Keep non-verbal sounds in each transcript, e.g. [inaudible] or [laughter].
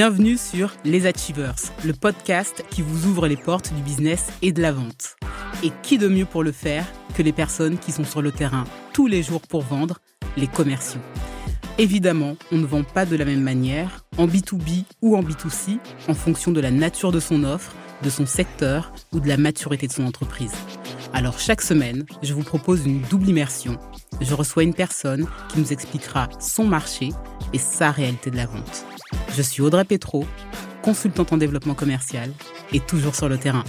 Bienvenue sur Les Achievers, le podcast qui vous ouvre les portes du business et de la vente. Et qui de mieux pour le faire que les personnes qui sont sur le terrain tous les jours pour vendre, les commerciaux. Évidemment, on ne vend pas de la même manière, en B2B ou en B2C, en fonction de la nature de son offre, de son secteur ou de la maturité de son entreprise. Alors chaque semaine, je vous propose une double immersion. Je reçois une personne qui nous expliquera son marché et sa réalité de la vente. Je suis Audrey Petro, consultante en développement commercial et toujours sur le terrain.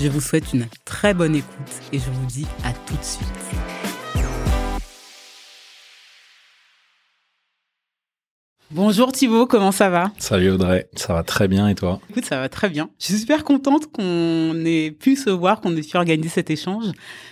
Je vous souhaite une très bonne écoute et je vous dis à tout de suite. Bonjour Thibaut, comment ça va? Salut Audrey, ça va très bien et toi? Écoute, ça va très bien. Je suis super contente qu'on ait pu se voir, qu'on ait pu organiser cet échange.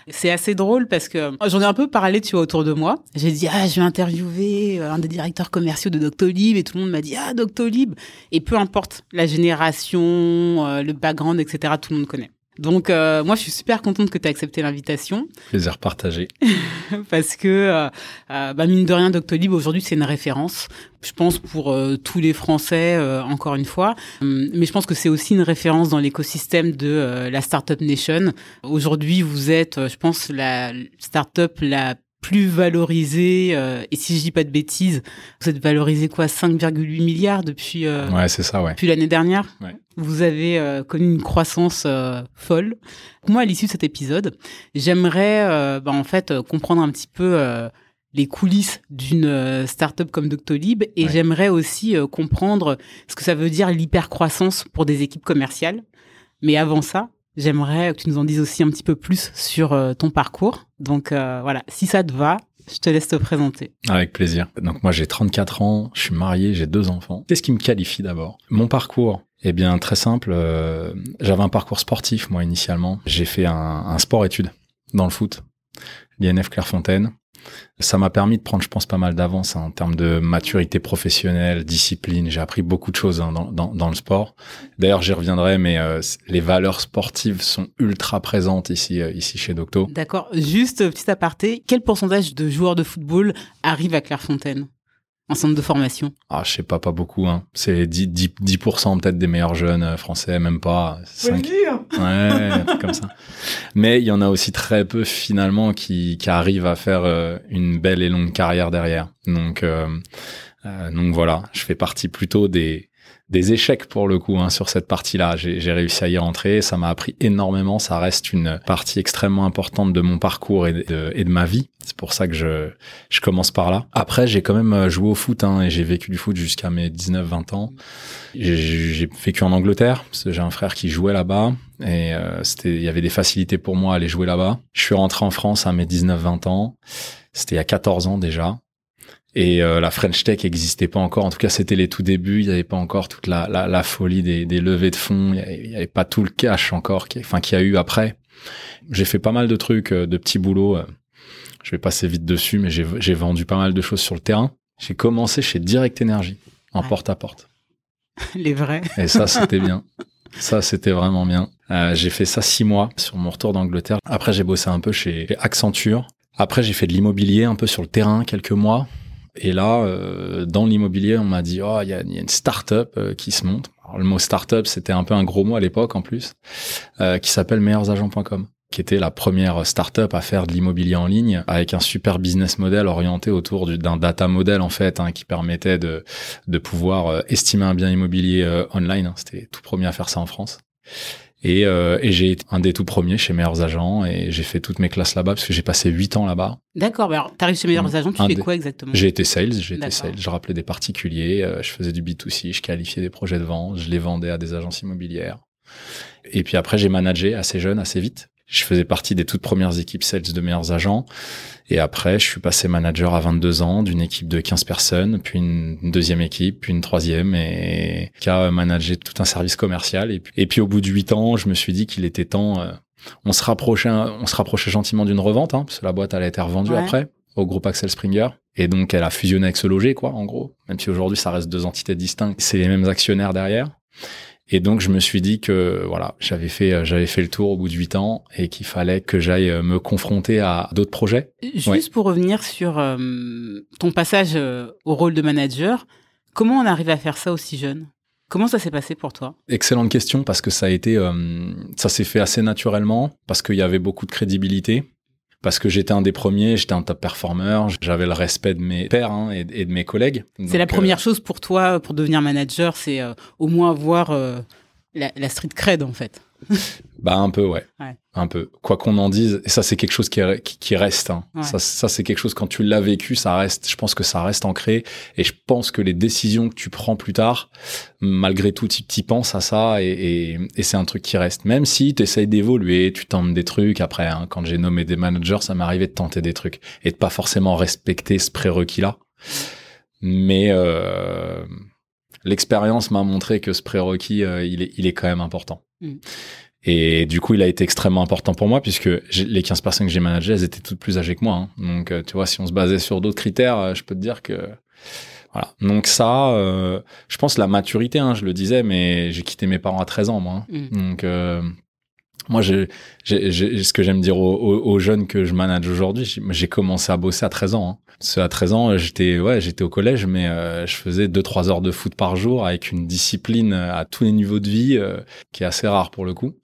C'est assez drôle parce que j'en ai un peu parlé, tu vois, autour de moi. J'ai dit, ah, je vais interviewer un des directeurs commerciaux de Doctolib et tout le monde m'a dit, ah, Doctolib. Et peu importe la génération, euh, le background, etc., tout le monde connaît. Donc euh, moi je suis super contente que tu aies accepté l'invitation. Plaisir partagé. [laughs] Parce que euh, euh, bah, mine de rien Doctolib aujourd'hui c'est une référence. Je pense pour tous les Français encore une fois, hum, mais je pense que c'est aussi une référence dans l'écosystème de la startup nation. Aujourd'hui vous êtes je pense la startup la plus valorisé, euh, et si je dis pas de bêtises, vous êtes valorisé quoi 5,8 milliards depuis euh, ouais, c'est ça, ouais. depuis l'année dernière. Ouais. Vous avez euh, connu une croissance folle. Moi, à l'issue de cet épisode, j'aimerais bah, en fait comprendre un petit peu les coulisses d'une startup comme Doctolib et j'aimerais aussi comprendre ce que ça veut dire l'hypercroissance pour des équipes commerciales. Mais avant ça, J'aimerais que tu nous en dises aussi un petit peu plus sur euh, ton parcours. Donc euh, voilà, si ça te va, je te laisse te présenter. Avec plaisir. Donc moi j'ai 34 ans, je suis marié, j'ai deux enfants. Qu'est-ce qui me qualifie d'abord? Mon parcours, eh bien très simple. Euh, j'avais un parcours sportif moi initialement. J'ai fait un, sport-études dans le foot, l'INF Clairefontaine. Ça m'a permis de prendre, je pense, pas mal d'avance hein, en termes de maturité professionnelle, discipline. J'ai appris beaucoup de choses hein, dans, le sport. D'ailleurs, j'y reviendrai, mais euh, les valeurs sportives sont ultra présentes ici, euh, ici chez Docto. D'accord. Juste petit aparté, quel pourcentage de joueurs de football arrivent à Clairefontaine? En centre de formation Ah, je sais pas, pas beaucoup. Hein. C'est 10, 10, 10 peut-être des meilleurs jeunes euh, français, même pas. 5. dire Ouais, un truc comme ça. Mais il y en a aussi très peu finalement qui, qui arrivent à faire euh, une belle et longue carrière derrière. Donc, euh, euh, donc voilà, je fais partie plutôt des des échecs pour le coup hein, sur cette partie-là. J'ai réussi à y rentrer, ça m'a appris énormément. Ça reste une partie extrêmement importante de mon parcours et de, et de ma vie. C'est pour ça que je, je commence par là. Après, j'ai quand même euh, joué au foot hein, et j'ai vécu du foot jusqu'à mes 19-20 ans. J'ai vécu en Angleterre parce que j'ai un frère qui jouait là-bas et euh, il y avait des facilités pour moi à aller jouer là-bas. Je suis rentré en France à mes 19-20 ans. C'était il y a 14 ans déjà. Et euh, la French Tech n'existait pas encore. En tout cas, c'était les tout débuts. Il n'y avait pas encore toute la, la, la folie des, des, levées de fonds. Il n'y avait, pas tout le cash encore, qui, enfin, qu'il y a eu après. J'ai fait pas mal de trucs, euh, de petits boulots. Euh. Je vais passer vite dessus, mais j'ai vendu pas mal de choses sur le terrain. J'ai commencé chez Direct Energy, en porte à porte. Les vrais. Et ça, [laughs] c'était bien. Ça, c'était vraiment bien. Euh, j'ai fait ça six mois sur mon retour d'Angleterre. Après, j'ai bossé un peu chez Accenture. Après, j'ai fait de l'immobilier un peu sur le terrain quelques mois. Et là, euh, dans l'immobilier, on m'a dit, oh, il y a, une start-up euh, qui se monte. Alors, le mot start-up, c'était un peu un gros mot à l'époque en plus, euh, qui s'appelle meilleursagents.com qui était la première start-up à faire de l'immobilier en ligne avec un super business model orienté autour d'un data model en fait hein, qui permettait de de pouvoir euh, estimer un bien immobilier euh, online. Hein. C'était tout premier à faire ça en France. Et, euh, et j'ai été un des tout premiers chez Meilleurs Agents et j'ai fait toutes mes classes là-bas parce que j'ai passé huit ans là-bas. D'accord, mais alors t'arrives chez Meilleurs mmh. Agents, tu fais quoi exactement? J'ai été sales, j'ai été sales, je rappelais des particuliers, euh, je faisais du B2C, je qualifiais des projets de vente, je les vendais à des agences immobilières. Et puis après, j'ai managé assez jeune, assez vite. Je faisais partie des toutes premières équipes sales de Meilleurs Agents. Et après, je suis passé manager à 22 ans d'une équipe de 15 personnes, puis une deuxième équipe, puis une troisième, et qui a managé tout un service commercial. Et puis, et puis au bout de 8 ans, je me suis dit qu'il était temps. Euh, on se rapprochait, on se rapprochait gentiment d'une revente, hein, parce que la boîte elle a été revendue ouais. après au groupe Axel Springer. Et donc, elle a fusionné avec ce loger, quoi, en gros. Même si aujourd'hui, ça reste deux entités distinctes, c'est les mêmes actionnaires derrière. Et donc je me suis dit que voilà, j'avais fait j'avais fait le tour au bout de huit ans et qu'il fallait que j'aille euh, me confronter à d'autres projets. Juste ouais. pour revenir sur euh, ton passage euh, au rôle de manager, comment on arrive à faire ça aussi jeune? Comment ça s'est passé pour toi? Excellente question parce que ça a été, euh, ça s'est fait assez naturellement parce qu'il y avait beaucoup de crédibilité. Parce que j'étais un des premiers, j'étais un top performer, j'avais le respect de mes pairs hein, et, de mes collègues. C'est la première chose pour toi, pour devenir manager, c'est au moins avoir la, la, street cred en fait. [laughs] Bah un peu ouais. Un peu. Quoi qu'on en dise, et ça c'est quelque chose qui, qui, reste. Hein. Ça, ça c'est quelque chose quand tu l'as vécu, ça reste. Je pense que ça reste ancré. Et je pense que les décisions que tu prends plus tard, malgré tout, tu y penses à ça et, et, c'est un truc qui reste. Même si tu essayes d'évoluer, tu tentes des trucs. Après, hein, quand j'ai nommé des managers, ça m'est arrivé de tenter des trucs et de pas forcément respecter ce prérequis là. Mais euh, l'expérience m'a montré que ce prérequis, euh, il, est, il est quand même important. Mm. Et du coup, il a été extrêmement important pour moi puisque les 15 personnes que j'ai managées, elles étaient toutes plus âgées que moi. Hein. Donc, euh, tu vois, si on se basait sur d'autres critères, euh, je peux te dire que voilà. Donc ça, euh, je pense la maturité, hein, je le disais, mais j'ai quitté mes parents à 13 ans, moi. Hein. Mm. Donc moi, j'ai, ce que j'aime dire aux, jeunes que je manage aujourd'hui, j'ai commencé à bosser à 13 ans. Hein. Parce à 13 ans, j'étais ouais, j'étais au collège, mais euh, je faisais 2-3 heures de foot par jour avec une discipline à tous les niveaux de vie euh, qui est assez rare pour le coup.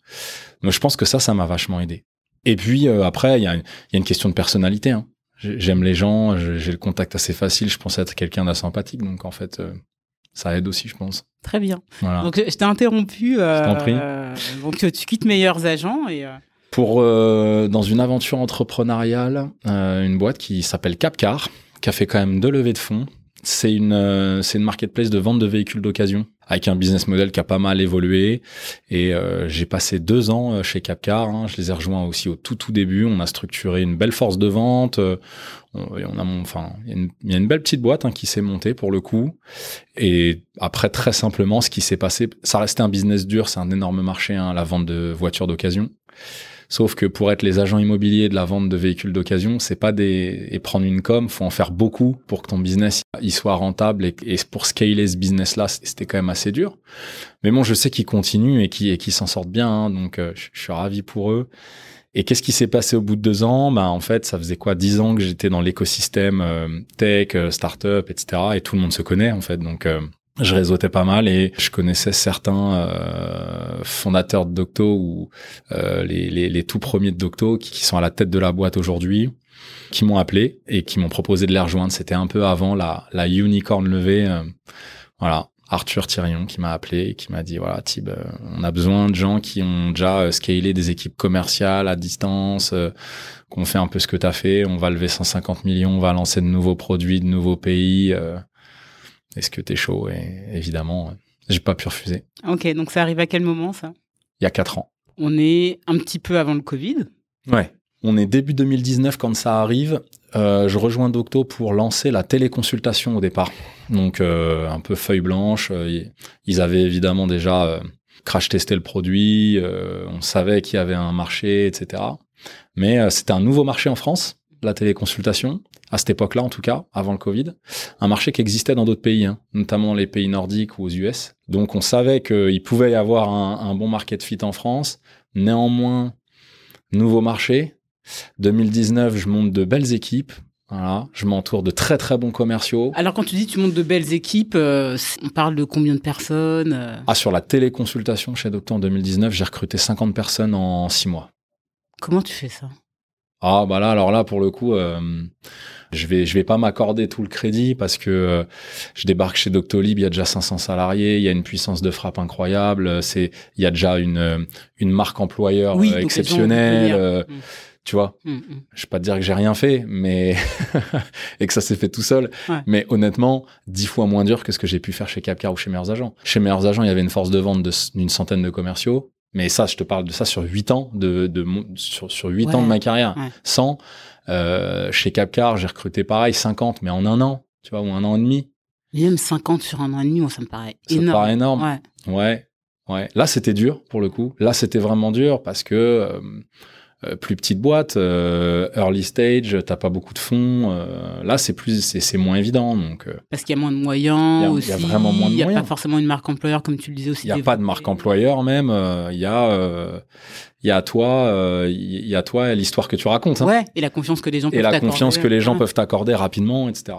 Donc je pense que ça, ça m'a vachement aidé. Et puis euh, après, il y a, y a, une question de personnalité. Hein. J'aime les gens, j'ai le contact assez facile, je pense être quelqu'un d'assympathique, donc en fait, ça aide aussi, je pense. Très bien. Donc, je t'ai interrompu. Euh, donc, tu quittes Meilleurs Agents et. Euh, Pour, euh, dans une aventure entrepreneuriale, une boîte qui s'appelle Capcar, qui a fait quand même deux levées de fonds. C'est une, c'est une marketplace de vente de véhicules d'occasion avec un business model qui a pas mal évolué. Et j'ai passé deux ans chez Capcar. Hein. Je les ai rejoints aussi au tout tout début. On a structuré une belle force de vente on a enfin, il y, a une belle petite boîte hein, qui s'est montée pour le coup. Et après, très simplement, ce qui s'est passé, ça restait un business dur, c'est un énorme marché, hein, la vente de voitures d'occasion. Sauf que pour être les agents immobiliers de la vente de véhicules d'occasion, c'est pas des et prendre une com, faut en faire beaucoup pour que ton business il soit rentable et, pour scaler ce business là, c'était quand même assez dur. Mais bon, je sais qu'ils continuent et qu'ils et s'en sortent bien, hein, donc euh, je suis ravi pour eux. Et qu'est-ce qui s'est passé au bout de deux ans? Ben en fait, ça faisait quoi? Dix ans que j'étais dans l'écosystème euh, tech, euh, startup, etc. Et tout le monde se connaît en fait. Donc euh, je réseautais pas mal et je connaissais certains fondateurs de Docto ou les, les, les, tout premiers de Docto qui, qui, sont à la tête de la boîte aujourd'hui, qui m'ont appelé et qui m'ont proposé de les rejoindre. C'était un peu avant la, la unicorn levée. voilà. Arthur Thirion qui m'a appelé et qui m'a dit voilà Tib, euh, on a besoin de gens qui ont déjà euh, scalé des équipes commerciales à distance, euh, qu'on fait un peu ce que tu as fait, on va lever 150 millions, on va lancer de nouveaux produits, de nouveaux pays. Est-ce que tu es chaud? Et évidemment, j'ai pas pu refuser. Ok, donc ça arrive à quel moment ça? Il y a quatre ans. On est un petit peu avant le Covid. Ouais. On est début 2019 quand ça arrive. Euh, je rejoins Docto pour lancer la téléconsultation au départ. Donc euh, un peu feuille blanche. Euh, ils avaient évidemment déjà crash testé le produit. on savait qu'il y avait un marché, etc. Mais c'était un nouveau marché en France, la téléconsultation à cette époque-là en tout cas, avant le Covid, un marché qui existait dans d'autres pays, hein, notamment les pays nordiques ou aux US. Donc on savait qu'il pouvait y avoir un, un, bon market fit en France. Néanmoins, nouveau marché, 2019, je monte de belles équipes. Voilà, je m'entoure de très très bons commerciaux. Alors quand tu dis tu montes de belles équipes, euh, on parle de combien de personnes euh? Ah sur la téléconsultation chez Doctor en 2019, j'ai recruté 50 personnes en 6 mois. Comment tu fais ça? Ah bah là alors là pour le coup euh, je vais je vais pas m'accorder tout le crédit parce que je débarque chez Doctolib, il y a déjà 500 salariés, il y a une puissance de frappe incroyable, c'est il y a déjà une une marque employeur exceptionnelle tu vois. Mm, mm. Je vais pas te dire que j'ai rien fait, mais [laughs] et que ça s'est fait tout seul. Mais honnêtement, dix fois moins dur que ce que j'ai pu faire chez Capcar ou chez Meilleurs Agents. Chez Meilleurs Agents, il y avait une force de vente d'une centaine de commerciaux. Mais ça, je te parle de ça sur huit ans de, de sur sur huit ans de ma carrière. Sans euh, chez Capcar, j'ai recruté pareil 50, mais en un an, tu vois, ou un an et demi. Même 50 sur un an et demi, moi, ça me paraît énorme. Ça me paraît énorme. Ouais. Ouais. ouais. Là, c'était dur pour le coup. Là, c'était vraiment dur parce que euh, plus petite boîte, euh, early stage, t'as pas beaucoup de fonds. Euh, là, c'est plus, c'est moins évident. Donc parce qu'il y a moins de moyens aussi. Il y a vraiment moins de moyens. Il y a pas forcément une marque employeur comme tu le disais aussi. Il y a pas de marque employeur même. Il y a il y a toi, il y a toi l'histoire que tu racontes. Hein. Ouais, et la confiance que les gens peuvent Et la confiance que les gens peuvent t'accorder rapidement, etc.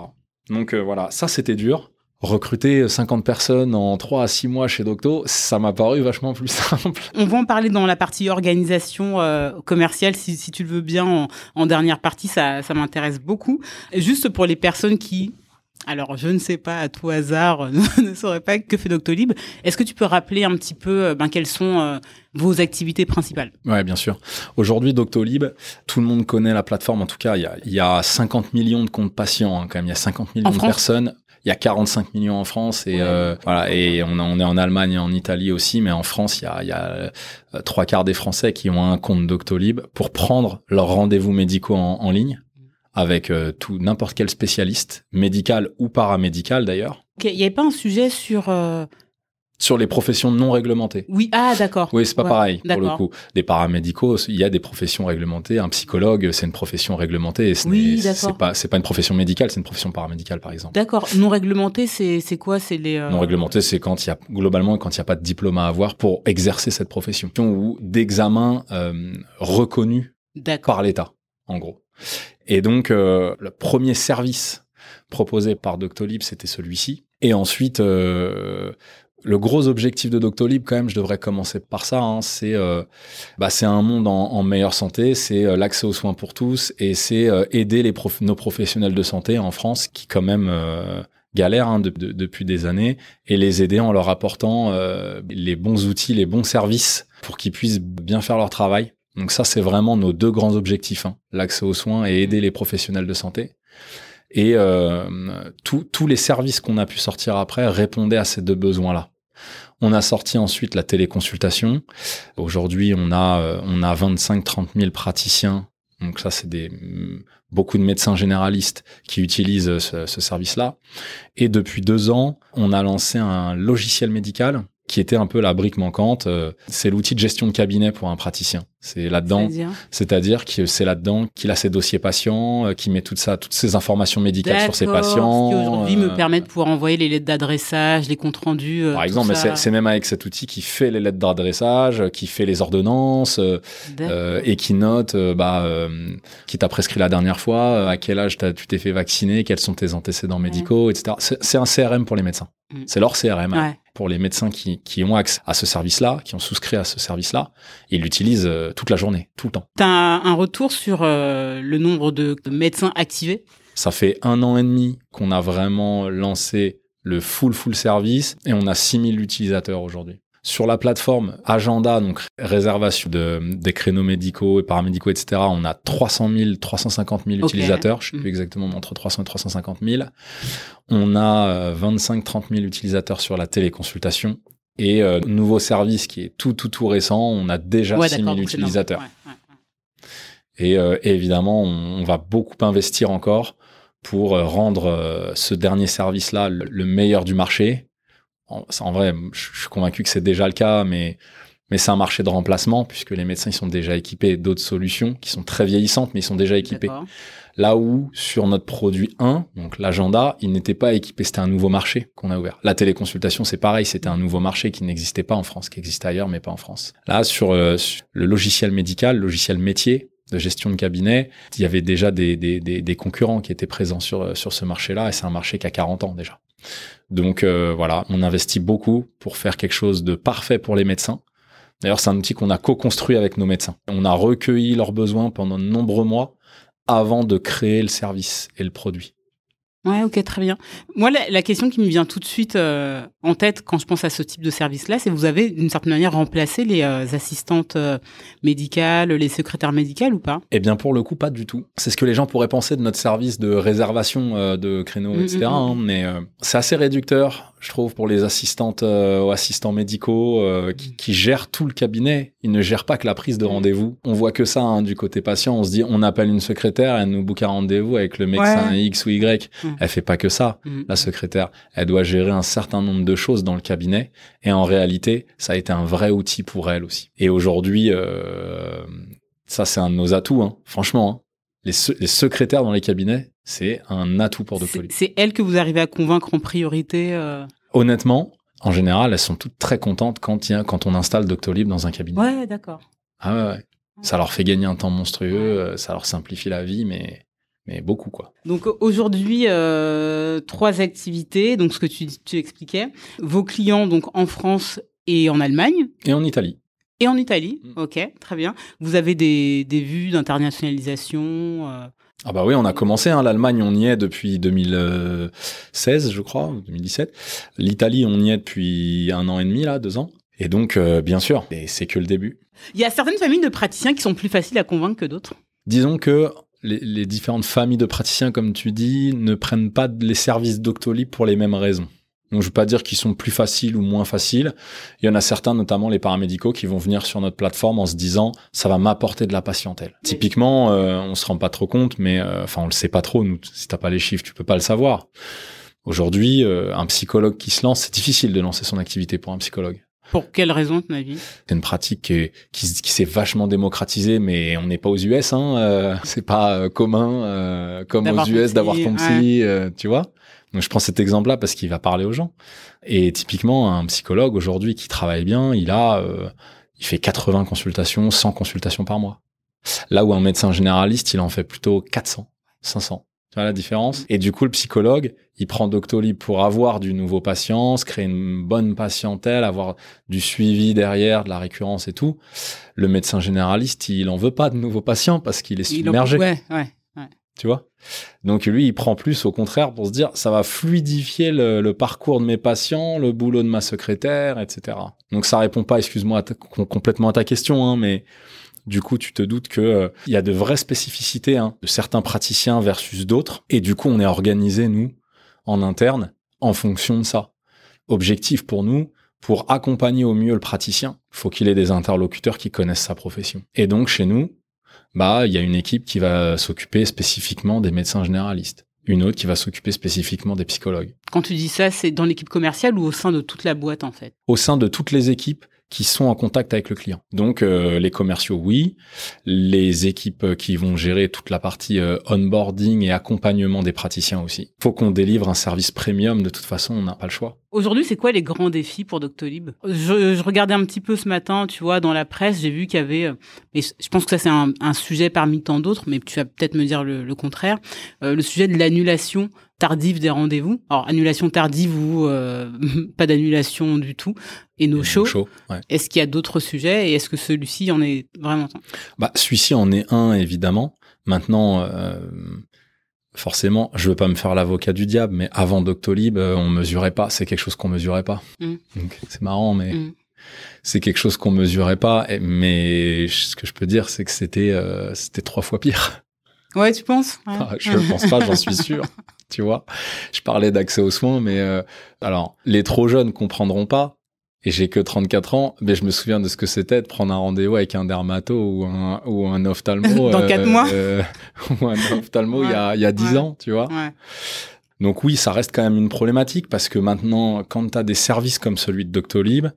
Donc voilà, ça c'était dur. Recruter 50 personnes en 3 à 6 mois chez Docto, ça m'a paru vachement plus [laughs] simple. On va en parler dans la partie organisation euh, commerciale, si, si, tu le veux bien, en, en dernière partie, ça, ça m'intéresse beaucoup. Juste pour les personnes qui alors, je ne sais pas, à tout hasard, [laughs] ne saurais pas que fait Doctolib. Est-ce que tu peux rappeler un petit peu ben, quelles sont euh, vos activités principales? Ouais, bien sûr. Aujourd'hui, Doctolib, tout le monde connaît la plateforme. En tout cas, il y a, il y a 50 millions de comptes patients hein, quand même. Il y a 50 millions de personnes. Il y a 45 millions en France et euh, voilà et on, on, est en Allemagne et en Italie aussi, mais en France il y a, il y a trois quarts des Français qui ont un compte Doctolib pour prendre leurs rendez-vous médicaux en, en ligne avec euh, tout n'importe quel spécialiste, médical ou paramédical d'ailleurs. Il n'y avait pas un sujet sur euh... sur les professions non réglementées. Oui, ah d'accord. Oui, c'est pas ouais, pareil pour le coup. Des paramédicaux, il y a des professions réglementées. Un psychologue, c'est une profession réglementée. Et ce oui, c'est pas c'est pas une profession médicale, c'est une profession paramédicale par exemple. D'accord. Non réglementé, c'est c'est quoi? C'est les euh... non réglementé, c'est quand il y a globalement quand il y a pas de diplôme à avoir pour exercer cette profession ou d'examen euh, reconnu par l'État, en gros. Et donc, euh, le premier service proposé par Doctolib, c'était celui-ci. Et ensuite, euh, le gros objectif de Doctolib, quand même, je devrais commencer par ça, hein, c'est euh, bah, c'est un monde en, en meilleure santé, c'est euh, l'accès aux soins pour tous, et c'est euh, aider les prof nos professionnels de santé en France qui, quand même, galèrent hein, de, de, depuis des années, et les aider en leur apportant les bons outils, les bons services pour qu'ils puissent bien faire leur travail donc ça, c'est vraiment nos deux grands objectifs, hein, l'accès aux soins et aider les professionnels de santé. Et euh, tous les services qu'on a pu sortir après répondaient à ces deux besoins-là. On a sorti ensuite la téléconsultation. Aujourd'hui, on a euh, on a 25-30 000 praticiens. Donc ça, c'est des beaucoup de médecins généralistes qui utilisent ce, ce service-là. Et depuis deux ans, on a lancé un logiciel médical qui était un peu la brique manquante. Euh, c'est l'outil de gestion de cabinet pour un praticien. C'est là-dedans, c'est-à-dire que c'est là-dedans qu'il a ses dossiers patients, euh, qui met tout ça, toutes ses informations médicales sur ses patients. Ce qui aujourd'hui me permet de pouvoir envoyer les lettres d'adressage, les comptes rendus. Par exemple, c'est même avec cet outil qui fait les lettres d'adressage, qui fait les ordonnances euh, et qui note bah, qui t'a prescrit la dernière fois, à quel âge tu t'es fait vacciner, quels sont tes antécédents médicaux, etc. C'est un CRM pour les médecins. Mm. C'est leur CRM. Ouais pour les médecins qui, qui ont accès à ce service-là, qui ont souscrit à ce service-là, ils l'utilisent euh, toute la journée, tout le temps. Tu as un, retour sur euh, le nombre de médecins activés? Ça fait un an et demi qu'on a vraiment lancé le full full service et on a 6000 utilisateurs aujourd'hui. Sur la plateforme Agenda, donc réservation de, des créneaux médicaux et paramédicaux, etc., on a 300 000, 350 000 okay. utilisateurs. Je sais plus mmh. exactement, entre 300 et 350 000. On a 25-30 euh, 000 utilisateurs sur la téléconsultation. Et euh, nouveau service qui est tout, tout, tout récent, on a déjà ouais, 6 000 utilisateurs. Ouais, ouais, et, euh, et, évidemment, on, on, va beaucoup investir encore pour euh, rendre euh, ce dernier service-là le, le meilleur du marché en, en, vrai, je suis convaincu que c'est déjà le cas, mais, mais c'est un marché de remplacement puisque les médecins ils sont déjà équipés d'autres solutions qui sont très vieillissantes, mais ils sont déjà équipés. Là où sur notre produit 1, donc l'agenda, il n'était pas équipé, c'était un nouveau marché qu'on a ouvert. La téléconsultation, c'est pareil, c'était un nouveau marché qui n'existait pas en France, qui existait ailleurs, mais pas en France. Là, sur, euh, le logiciel médical, logiciel métier, de gestion de cabinet, il y avait déjà des, des, concurrents qui étaient présents sur, sur ce marché-là, et c'est un marché qui a 40 ans déjà. Donc euh, voilà, on investit beaucoup pour faire quelque chose de parfait pour les médecins. D'ailleurs, c'est un outil qu'on a co-construit avec nos médecins. On a recueilli leurs besoins pendant de nombreux mois avant de créer le service et le produit. Ouais, ok, très bien. Moi, la, la, question qui me vient tout de suite euh, en tête quand je pense à ce type de service-là, c'est vous avez d'une certaine manière remplacé les euh, assistantes euh, médicales, les secrétaires médicales ou pas? Eh bien, pour le coup, pas du tout. C'est ce que les gens pourraient penser de notre service de réservation de créneaux, mmh, etc. Mmh, hein, mais c'est assez réducteur, je trouve, pour les assistantes euh, ou assistants médicaux qui, qui, gèrent tout le cabinet. Ils ne gèrent pas que la prise de rendez-vous. On voit que ça hein, du côté patient. On se dit, on appelle une secrétaire, elle nous boucle un rendez-vous avec le médecin ouais. X ou Y. Mmh. Elle fait pas que ça, mmh. la secrétaire. Elle doit gérer un certain nombre de choses dans le cabinet. Et en réalité, ça a été un vrai outil pour elle aussi. Et aujourd'hui, euh, ça c'est un de nos atouts, hein. franchement. Hein. Les, se les, secrétaires dans les cabinets, c'est un atout pour Doctolib. C'est elle que vous arrivez à convaincre en priorité euh... Honnêtement, en général, elles sont toutes très contentes quand, y a, quand on installe Doctolib dans un cabinet. Ouais, d'accord. Ah ouais, ouais. Ça leur fait gagner un temps monstrueux, ouais. ça leur simplifie la vie, mais mais beaucoup quoi. Donc aujourd'hui, euh, trois activités. Donc ce que tu, tu expliquais, vos clients donc en France et en Allemagne. Et en Italie. Et en Italie, mm. ok, très bien. Vous avez des, des vues d'internationalisation euh... Ah bah oui, on a commencé. Hein. L'Allemagne, on y est depuis 2016, je crois, 2017. L'Italie, on y est depuis un an et demi, là, deux ans. Et donc, euh, bien sûr, c'est que le début. Il y a certaines familles de praticiens qui sont plus faciles à convaincre que d'autres. Disons que les, les, différentes familles de praticiens, comme tu dis, ne prennent pas les services Doctolib pour les mêmes raisons. Donc je veux pas dire qu'ils sont plus faciles ou moins faciles. Il y en a certains, notamment les paramédicaux, qui vont venir sur notre plateforme en se disant ça va m'apporter de la patientèle. Typiquement, euh, on se rend pas trop compte, mais euh, enfin on le sait pas trop. Nous, si t'as pas les chiffres, tu peux pas le savoir. Aujourd'hui, euh, un psychologue qui se lance, c'est difficile de lancer son activité pour un psychologue. Pour quelle raison, ton avis? C'est une pratique qui, qui, qui s'est vachement démocratisée, mais on n'est pas aux US. Hein, euh, c'est pas euh, commun euh, comme aux US d'avoir ton psy, ouais. tu vois. Donc je prends cet exemple-là parce qu'il va parler aux gens. Et typiquement, un psychologue aujourd'hui qui travaille bien, il a, il fait 80 consultations, 100 consultations par mois. Là où un médecin généraliste, il en fait plutôt 400, 500. Tu vois la différence? Et du coup, le psychologue, il prend Doctolib pour avoir du nouveau patient, se créer une bonne patientèle, avoir du suivi derrière, de la récurrence et tout. Le médecin généraliste, il en veut pas de nouveaux patients parce qu'il est submergé. En... Ouais, ouais. Tu vois? Donc lui, il prend plus au contraire pour se dire, ça va fluidifier le, parcours de mes patients, le boulot de ma secrétaire, etc. Donc ça répond pas, excuse-moi, complètement à ta question, hein, mais du coup, tu te doutes que euh, il y a de vraies spécificités hein, de certains praticiens versus d'autres, et du coup, on est organisé nous en interne en fonction de ça. Objectif pour nous, pour accompagner au mieux le praticien, faut qu'il ait des interlocuteurs qui connaissent sa profession. Et donc chez nous, bah il y a une équipe qui va s'occuper spécifiquement des médecins généralistes, une autre qui va s'occuper spécifiquement des psychologues. Quand tu dis ça, c'est dans l'équipe commerciale ou au sein de toute la boîte en fait? Au sein de toutes les équipes qui sont en contact avec le client. Donc euh, les commerciaux, oui, les équipes qui vont gérer toute la partie euh, onboarding et accompagnement des praticiens aussi. Faut qu'on délivre un service premium. De toute façon, on n'a pas le choix. Aujourd'hui, c'est quoi les grands défis pour Doctolib? Je, je, regardais un petit peu ce matin, tu vois, dans la presse, j'ai vu qu'il y avait, et je pense que ça c'est un, sujet parmi tant d'autres, mais tu vas peut-être me dire le, le contraire, euh, le sujet de l'annulation tardive des rendez-vous. Alors annulation tardive ou euh, [laughs] pas d'annulation du tout et nos shows. Show, ouais. Est-ce qu'il y a d'autres sujets et est-ce que celui-ci en est vraiment un? Bah celui-ci en est un évidemment. Maintenant. Euh forcément, je veux pas me faire l'avocat du diable, mais avant Doctolib, euh, on mesurait pas. C'est quelque chose qu'on mesurait pas. Mm. C'est marrant, mais mm. c'est quelque chose qu'on mesurait pas. Mais ce que je peux dire, c'est que c'était euh, c'était trois fois pire. Ouais, tu penses? Ouais. ah, Je pense pas, j'en suis sûr. [laughs] tu vois, je parlais d'accès aux soins, mais euh, alors les trop jeunes comprendront pas et j'ai que 34 ans, mais je me souviens de ce que c'était de prendre un rendez-vous avec un dermato ou un, ou un [laughs] ophtalmo. Dans 4 euh, mois. Euh, [laughs] ou un ophtalmo ouais. il y a, il y a 10 ouais. ans, tu vois. Ouais. Donc oui, ça reste quand même une problématique parce que maintenant, quand tu as des services comme celui de Doctolib,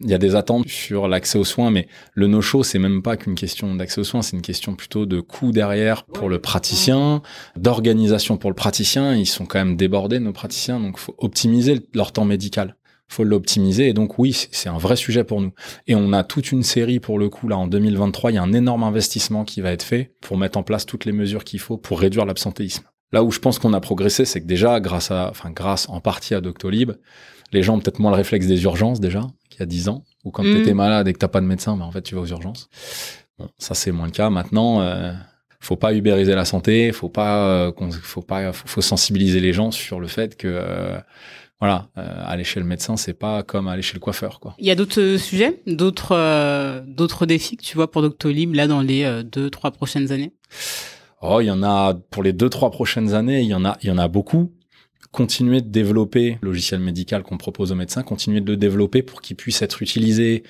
il y a des attentes sur l'accès aux soins, mais le no-show, c'est même pas qu'une question d'accès aux soins, c'est une question plutôt de coût derrière pour le praticien, d'organisation pour le praticien. Ils sont quand même débordés, nos praticiens, donc faut optimiser leur temps médical. Faut l'optimiser et donc oui c'est un vrai sujet pour nous. Et on a toute une série pour le coup là en 2023 il y a un énorme investissement qui va être fait pour mettre en place toutes les mesures qu'il faut pour réduire l'absentéisme là où je pense qu'on a progressé c'est que déjà grâce à enfin grâce en partie à Doctolib les gens ont peut-être moins le réflexe des urgences déjà qu'il y a 10 ans ou quand mmh. t'étais malade et que t'as pas de médecin mais en fait tu vas aux urgences bon ça c'est moins le cas maintenant euh, faut pas ubériser la santé faut pas euh, faut pas faut, faut, sensibiliser les gens sur le fait que euh, voilà, aller chez le médecin, c'est pas comme aller chez le coiffeur, quoi. Il y a d'autres sujets, d'autres d'autres défis que tu vois pour Doctolib là dans les deux trois prochaines années? Oh, il y en a pour les deux trois prochaines années, il y en a il y en a beaucoup. Continuer de développer le logiciel médical qu'on propose aux médecins, continuer de le développer pour qu'il puisse être utilisé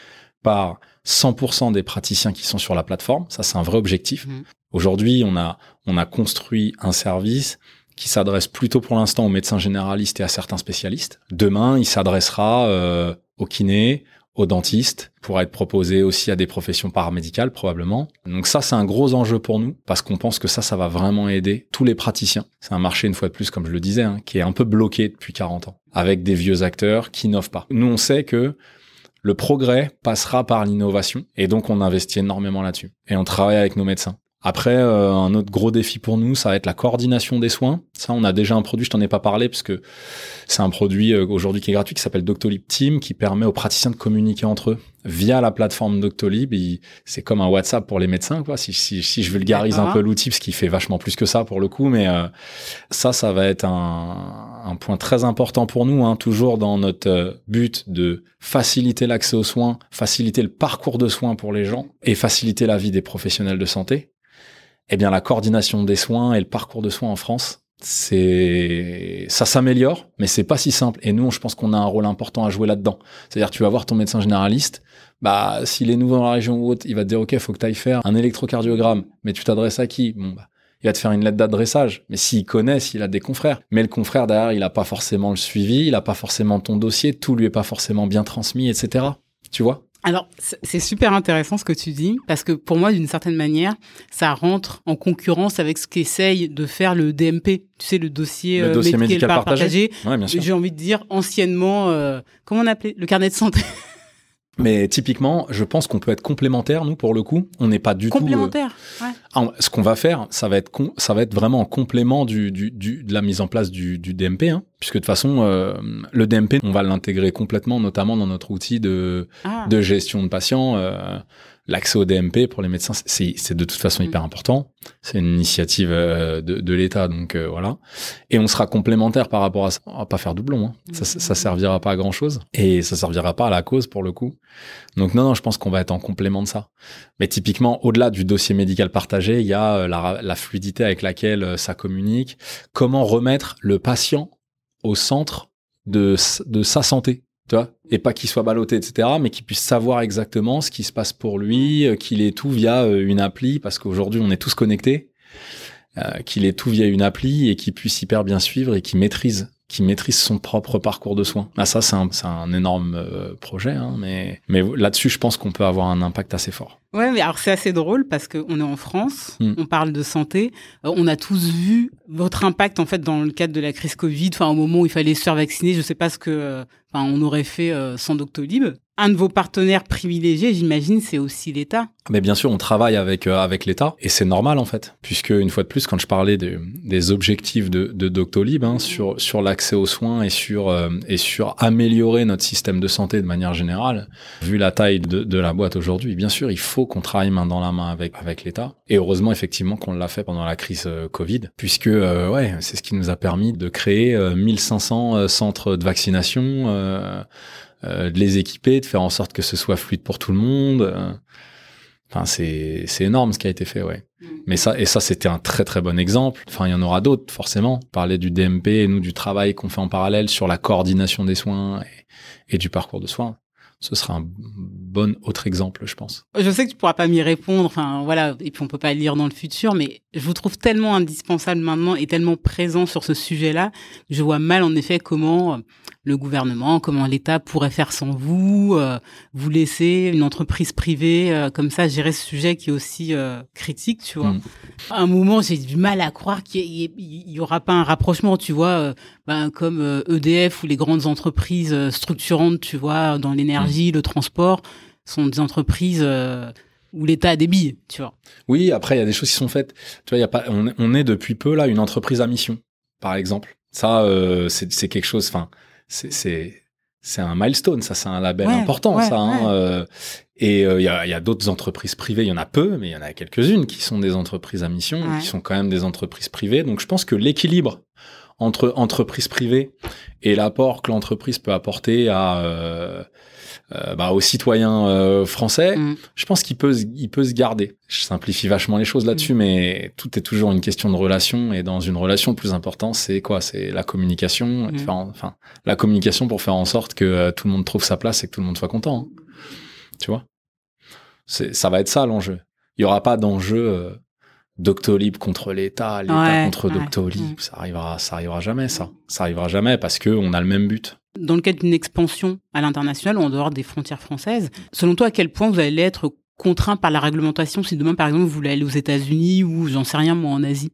par 100% des praticiens qui sont sur la plateforme. Ça, c'est un vrai objectif. Mmh. Aujourd'hui, on a on a construit un service qui s'adresse plutôt pour l'instant aux médecins généralistes et à certains spécialistes. Demain, il s'adressera euh, aux kinés, aux dentistes, pourra être proposé aussi à des professions paramédicales probablement. Donc ça, c'est un gros enjeu pour nous parce qu'on pense que ça, ça va vraiment aider tous les praticiens. C'est un marché, une fois de plus, comme je le disais, hein, qui est un peu bloqué depuis 40 ans, avec des vieux acteurs qui n'offrent pas. Nous, on sait que le progrès passera par l'innovation et donc on investit énormément là-dessus. Et on travaille avec nos médecins Après, euh, un autre gros défi pour nous, ça va être la coordination des soins. Ça, on a déjà un produit, je t'en ai pas parlé, parce que c'est un produit euh, aujourd'hui qui est gratuit, qui s'appelle Doctolib Team, qui permet aux praticiens de communiquer entre eux via la plateforme Doctolib. C'est comme un WhatsApp pour les médecins, quoi. Si, si, si je vulgarise un peu l'outil, parce qu'il fait vachement plus que ça pour le coup, mais euh, ça, ça va être un, un, point très important pour nous, hein, toujours dans notre but de faciliter l'accès aux soins, faciliter le parcours de soins pour les gens et faciliter la vie des professionnels de santé eh bien la coordination des soins et le parcours de soins en France, c'est ça s'améliore, mais c'est pas si simple. Et nous, je pense qu'on a un rôle important à jouer là-dedans. C'est-à-dire, tu vas voir ton médecin généraliste, bah s'il est nouveau dans la région ou autre, il va te dire ok, faut que tu ailles faire un électrocardiogramme, mais tu t'adresses à qui? Bon bah il va te faire une lettre d'adressage. Mais s'il connaît, s'il a des confrères. Mais le confrère derrière, il a pas forcément le suivi, il a pas forcément ton dossier, tout lui est pas forcément bien transmis, etc. Tu vois? Alors, c'est super intéressant ce que tu dis, parce que pour moi, d'une certaine manière, ça rentre en concurrence avec ce qu'essaye de faire le DMP, tu sais, le dossier, le dossier médical, partagé. J'ai envie de dire anciennement, euh, comment on appelait Le carnet de santé. Mais typiquement, je pense qu'on peut être complémentaire, nous, pour le coup. On n'est pas du tout. Complémentaire. Euh, ouais. ce qu'on va faire, ça va être ça va être vraiment en complément du, du, du, de la mise en place du, du DMP, hein, puisque de toute façon, euh, le DMP, on va l'intégrer complètement, notamment dans notre outil de, ah. de gestion de patients. Euh, l'accès au DMP pour les médecins, c'est de toute façon mm. hyper important. C'est une initiative euh, de, de l'État, donc euh, voilà. Et on sera complémentaire par rapport à ça. On va pas faire doublon, hein. ça, ça servira pas à grand chose et ça servira pas à la cause pour le coup. Donc non, non, je pense qu'on va être en complément de ça. Mais typiquement, au-delà du dossier médical partagé, il y a euh, la, la fluidité avec laquelle ça communique. Comment remettre le patient au centre de, de sa santé? Et pas qu'il soit ballotté, etc., mais qu'il puisse savoir exactement ce qui se passe pour lui, euh, qu'il ait tout via euh, une appli, parce qu'aujourd'hui on est tous connectés, euh, qu'il ait tout via une appli et qu'il puisse hyper bien suivre et qu'il maîtrise qui maîtrise son propre parcours de soins. Ah, ça, c'est un, un, énorme euh, projet, hein, mais, mais là-dessus, je pense qu'on peut avoir un impact assez fort. Ouais, mais alors c'est assez drôle parce qu'on est en France, hmm. on parle de santé, euh, on a tous vu votre impact en fait dans le cadre de la crise Covid, enfin au moment où il fallait se faire vacciner, je sais pas ce que, euh, enfin on aurait fait sans Doctolib un de vos partenaires privilégiés, j'imagine, c'est aussi l'État. Mais bien sûr, on travaille avec euh, avec l'État et c'est normal en fait, puisque une fois de plus, quand je parlais des objectifs de, de Doctolib hein, sur sur l'accès aux soins et sur euh, et sur améliorer notre système de santé de manière générale, vu la taille de, la boîte aujourd'hui, bien sûr, il faut qu'on travaille main dans la main avec avec l'État. Et heureusement, effectivement, qu'on l'a fait pendant la crise euh, Covid, puisque ouais, c'est ce qui nous a permis de créer 1500 centres de vaccination de les équiper, de faire en sorte que ce soit fluide pour tout le monde. Euh. Enfin, c'est c'est énorme ce qui a été fait, ouais. Mm. Mais ça et ça c'était un très très bon exemple. Enfin, il y en aura d'autres forcément. Parler du DMP et nous du travail qu'on fait en parallèle sur la coordination des soins et, et du parcours de soins ce sera un bon autre exemple, je pense. Je sais que tu pourras pas m'y répondre, enfin voilà, et puis on peut pas le lire dans le futur, mais je vous trouve tellement indispensable maintenant et tellement présent sur ce sujet-là, je vois mal en effet comment euh, le gouvernement, comment l'État pourrait faire sans vous, euh, vous laisser une entreprise privée euh, comme ça gérer ce sujet qui est aussi critique, tu vois. Mm. À un moment, j'ai du mal à croire qu'il y, aura pas un rapprochement, tu vois, ben, comme EDF e ou les grandes entreprises structurantes, tu vois, dans l'énergie le transport sont des entreprises euh, où l'État a des billes, tu vois. Oui, après il y a des choses qui sont faites. Tu vois, y a pas, on, est depuis peu là une entreprise à mission, par exemple. Ça, euh, c'est quelque chose. Enfin, c'est c'est un milestone, ça, c'est un label important, ça. Hein, euh, et il y a, y a d'autres entreprises privées, il y en a peu, mais il y en a quelques-unes qui sont des entreprises à mission, qui sont quand même des entreprises privées. Donc je pense que l'équilibre entre entreprise privée et l'apport que l'entreprise peut apporter à euh, bah, aux citoyens euh, français, mm. je pense qu'il peut, il peut se garder. Je simplifie vachement les choses là-dessus, mm. mais tout est toujours une question de relation. Et dans une relation, le plus important, c'est quoi? C'est la communication. Mm. enfin, la communication pour faire en sorte que euh, tout le monde trouve sa place et que tout le monde soit content. Hein. Tu vois? Ça va être ça l'enjeu. Il y aura pas d'enjeu Doctolib contre l'État, l'État contre Doctolib. Ça arrivera, ça arrivera jamais. Ça, ça arrivera jamais parce que on a le même but dans le cadre d'une expansion à l'international ou en dehors des frontières françaises, selon toi, à quel point vous allez être contraint par la réglementation si demain, par exemple, vous voulez aller aux États-Unis ou, j'en sais rien, moi, en Asie?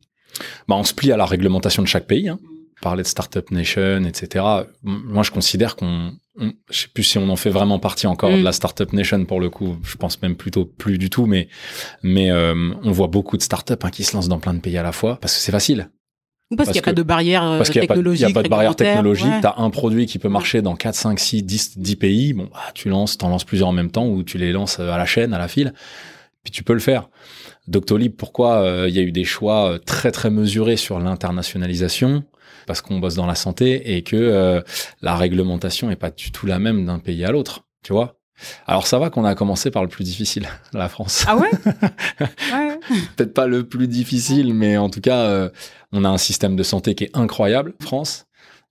Bah, On se plie à la réglementation de chaque pays. Hein. Parler de Startup Nation, etc. Moi, je considère qu'on on- je sais plus si on en fait vraiment partie encore Mm. de la startup nation pour le coup. Je pense même plutôt plus du tout, mais mais euh, on voit beaucoup de startups hein, qui se lancent dans plein de pays à la fois parce que c'est facile. Parce, Parce qu'il n'y a pas de barrière euh, Parce qu'il n'y a, pas de- il technologique. barrière technologique. Tu as un produit qui peut marcher dans 4, 5, 6, 10, 10 pays. Bon, bah, tu lances, t'en lances plusieurs en même temps ou tu les lances euh, à la chaîne, à la file. Puis tu peux le faire. Doctolib, pourquoi euh, il y a eu des choix euh, très très mesurés sur l'internationalisation? Parce qu'on bosse dans la santé et que euh, la réglementation est pas du tout la même d'un pays à l'autre. Tu vois? Alors ça va qu'on a commencé par le plus difficile, la France. Ah [laughs] ouais? Ouais. Peut-être pas le plus difficile, mais en tout cas, euh, on a un système de santé qui est incroyable, France,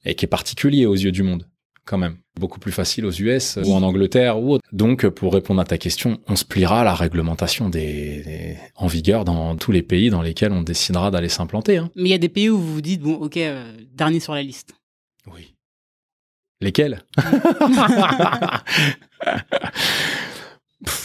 et qui est particulier aux yeux du monde, quand même. Beaucoup plus facile aux US ou en Angleterre ou autre. Donc, pour répondre à ta question, on se pliera à la réglementation des, des- en vigueur dans tous les pays dans lesquels on décidera d'aller s'implanter. Hein. Mais il y a des pays où vous vous dites, bon, ok, euh, dernier sur la liste. Oui. Lesquels? [laughs]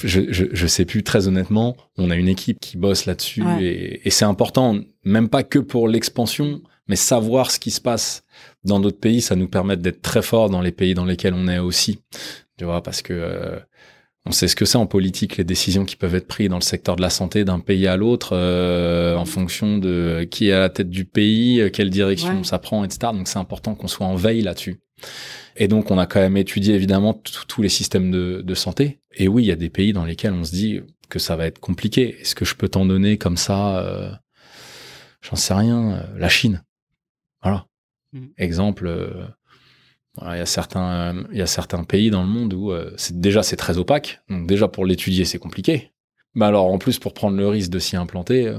Je, je, je sais plus très honnêtement. On a une équipe qui bosse là-dessus Ouais. et, et c'est important, même pas que pour l'expansion, mais savoir ce qui se passe dans d'autres pays, ça nous permet d'être très fort dans les pays dans lesquels on est aussi. Tu vois, parce que euh, on sait ce que c'est en politique, les décisions qui peuvent être prises dans le secteur de la santé d'un pays à l'autre, euh, en fonction de qui est à la tête du pays, euh, quelle direction Ouais. ça prend, etc. Donc c'est important qu'on soit en veille là-dessus. Et donc, on a quand même étudié évidemment tous les systèmes de, de santé. Et oui, il y a des pays dans lesquels on se dit que ça va être compliqué. Est-ce que je peux t'en donner comme ça euh, J'en sais rien. euh, La Chine. Voilà. Mhm. Exemple. euh, voilà, il y a certains, il y a certains pays dans le monde où c'est déjà c'est très opaque. Donc déjà pour l'étudier c'est compliqué. Mais alors en plus pour prendre le risque de s'y implanter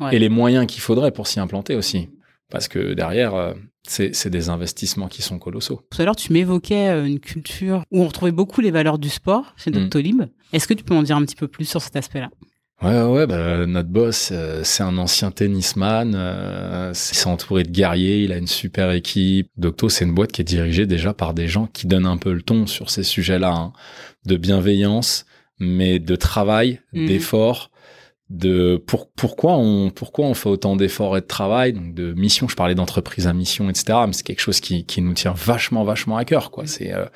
Ouais. et les moyens qu'il faudrait pour s'y implanter aussi, parce que derrière c'est des investissements qui sont colossaux. Tout à l'heure, tu m'évoquais euh, une culture où on retrouvait beaucoup les valeurs du sport chez Mm. Doctolib. Est-ce que tu peux en dire un petit peu plus sur cet aspect-là? Ouais, ouais, bah, notre boss, euh, c'est un ancien tennisman, euh, c'est- il s'est entouré de guerriers, il a une super équipe. Docto, c'est une boîte qui est dirigée déjà par des gens qui donnent un peu le ton sur ces sujets-là, hein, de bienveillance, mais de travail, Mhm. d'effort, de pour, pourquoi on pourquoi on fait autant d'efforts et de travail, donc de mission. Je parlais d'entreprise à mission, etc. Mais c'est quelque chose qui, qui nous tient vachement, vachement à cœur, quoi. C'est euh,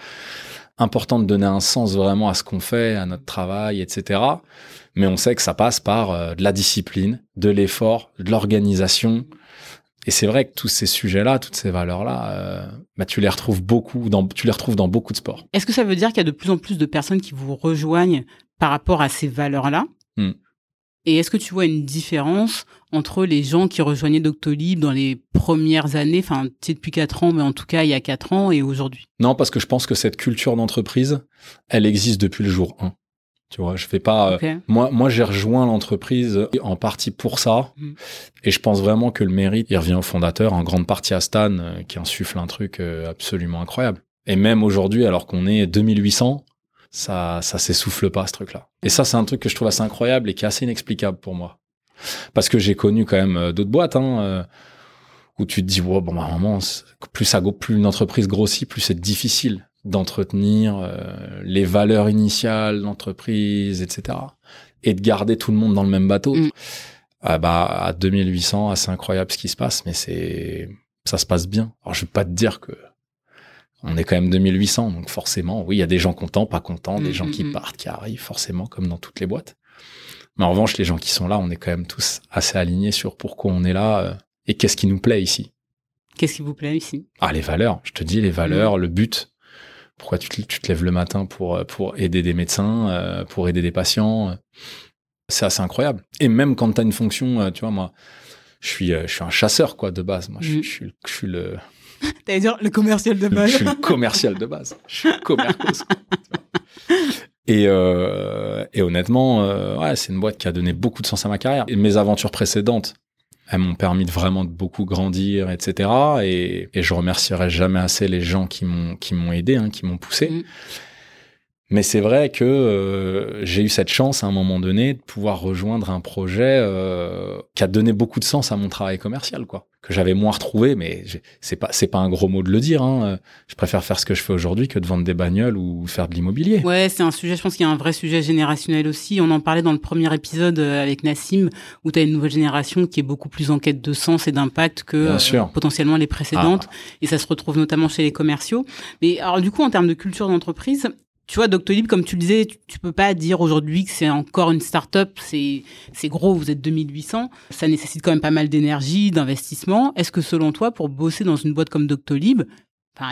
important de donner un sens vraiment à ce qu'on fait, à notre travail, etc. Mais on sait que ça passe par euh, de la discipline, de l'effort, de l'organisation. Et c'est vrai que tous ces sujets-là, toutes ces valeurs-là, euh, bah, tu les retrouves beaucoup dans, tu les retrouves dans beaucoup de sports. Est-ce que ça veut dire qu'il y a de plus en plus de personnes qui vous rejoignent par rapport à ces valeurs-là? Mm. Et est-ce que tu vois une différence entre les gens qui rejoignaient Doctolib dans les premières années, enfin, tu sais, depuis 4 ans, mais en tout cas il y a 4 ans et aujourd'hui? Non, parce que je pense que cette culture d'entreprise, elle existe depuis le jour 1. Tu vois, je fais pas. euh. Moi, moi, j'ai rejoint l'entreprise en partie pour ça, Mhm. et je pense vraiment que le mérite, il revient au fondateur, en grande partie à Stan, euh, qui insuffle un truc euh, absolument incroyable. Et même aujourd'hui, alors qu'on est 2800, ça, ça s'essouffle pas ce truc-là. Et ça, c'est un truc que je trouve assez incroyable et qui est assez inexplicable pour moi, parce que j'ai connu quand même euh, d'autres boîtes, hein, euh, où tu te dis, ouais, bon, bah, vraiment, plus ça, go- plus une entreprise grossit, plus c'est difficile d'entretenir euh, les valeurs initiales de l'entreprise, etc. Et de garder tout le monde dans le même bateau. Mm. Ah bah, à 2800, ah, c'est incroyable ce qui se passe, mais c'est, ça se passe bien. Alors, je vais pas te dire que on est quand même 2800, donc forcément, oui, il y a des gens contents, pas contents, des Mm, gens mm, qui mm. partent, qui arrivent, forcément, comme dans toutes les boîtes. Mais en revanche, les gens qui sont là, on est quand même tous assez alignés sur pourquoi on est là euh, et qu'est-ce qui nous plaît ici. Qu'est-ce qui vous plaît ici? Ah, les valeurs, je te dis, les valeurs, le but. Pourquoi tu te, tu te lèves le matin pour, euh, pour aider des médecins, euh, pour aider des patients. C'est assez incroyable. Et même quand tu as une fonction, euh, tu vois, moi, je suis, je suis un chasseur, quoi, de base. Moi, je, je suis, je suis le, [laughs] T'allais dire le commercial de je base. suis le commercial de base. Je suis commercos. Et, euh, et honnêtement, euh, ouais, c'est une boîte qui a donné beaucoup de sens à ma carrière. Et mes aventures précédentes, elles m'ont permis de vraiment de beaucoup grandir, etc. Et, et je remercierai jamais assez les gens qui m'ont qui m'ont aidé, hein, qui m'ont poussé. Mm. Mais c'est vrai que euh, j'ai eu cette chance à un moment donné de pouvoir rejoindre un projet euh, qui a donné beaucoup de sens à mon travail commercial, quoi. Que j'avais moins retrouvé, mais c'est pas c'est pas un gros mot de le dire. Hein. Je préfère faire ce que je fais aujourd'hui que de vendre des bagnoles ou faire de l'immobilier. Ouais, c'est un sujet. Je pense qu'il y a un vrai sujet générationnel aussi. On en parlait dans le premier épisode euh, avec Nassim, où tu as une nouvelle génération qui est beaucoup plus en quête de sens et d'impact que euh, potentiellement les précédentes. Ah. Et ça se retrouve notamment chez les commerciaux. Mais alors du coup, en termes de culture d'entreprise, tu vois, Doctolib, comme tu le disais, tu, peux pas dire aujourd'hui que c'est encore une start-up, c'est, c'est gros, vous êtes 2800. Ça nécessite quand même pas mal d'énergie, d'investissement. Est-ce que selon toi, pour bosser dans une boîte comme Doctolib,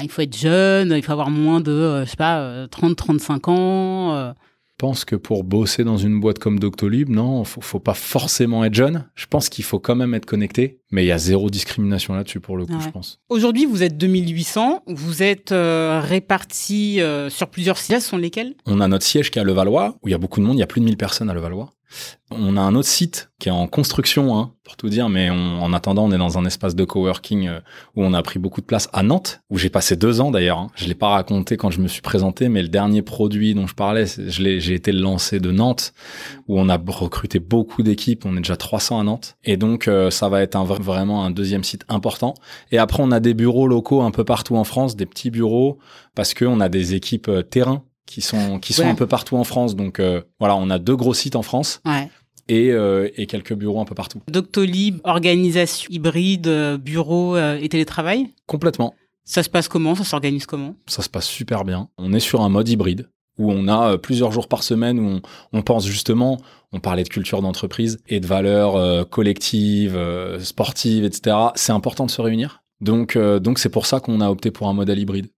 il faut être jeune, il faut avoir moins de, euh, je sais pas, 30, euh, 35 ans, euh, pense que pour bosser dans une boîte comme Doctolib, non, faut, faut pas forcément être jeune. Je pense qu'il faut quand même être connecté, mais il y a zéro discrimination là-dessus pour le coup, je pense. Aujourd'hui, vous êtes 2800, vous êtes euh, répartis euh, sur plusieurs sièges, sont lesquels? On a notre siège qui est à Levallois, où il y a beaucoup de monde, il y a plus de 1000 personnes à Levallois. On a un autre site qui est en construction, hein, pour tout dire, mais en attendant, on est dans un espace de coworking euh, où on a pris beaucoup de place à Nantes, où j'ai passé deux ans d'ailleurs. Hein. Je l'ai pas raconté quand je me suis présenté, mais le dernier produit dont je parlais, j'ai été lancé de Nantes, où on a recruté beaucoup d'équipes. On est déjà 300 à Nantes, et donc euh, ça va être vraiment un deuxième site important. Et après, on a des bureaux locaux un peu partout en France, des petits bureaux, parce que on a des équipes euh, terrain qui sont qui sont un peu partout en France. Donc euh, voilà, on a deux gros sites en France. Et, euh, et, quelques bureaux un peu partout. Doctolib, organisation hybride, euh, bureau et télétravail? Complètement. Ça se passe comment? Ça s'organise comment? Ça se passe super bien. On est sur un mode hybride où on a plusieurs jours par semaine où on, on pense justement, on parlait de culture d'entreprise et de valeurs collectives, sportives, etc. C'est important de se réunir. Donc, donc c'est pour ça qu'on a opté pour un modèle hybride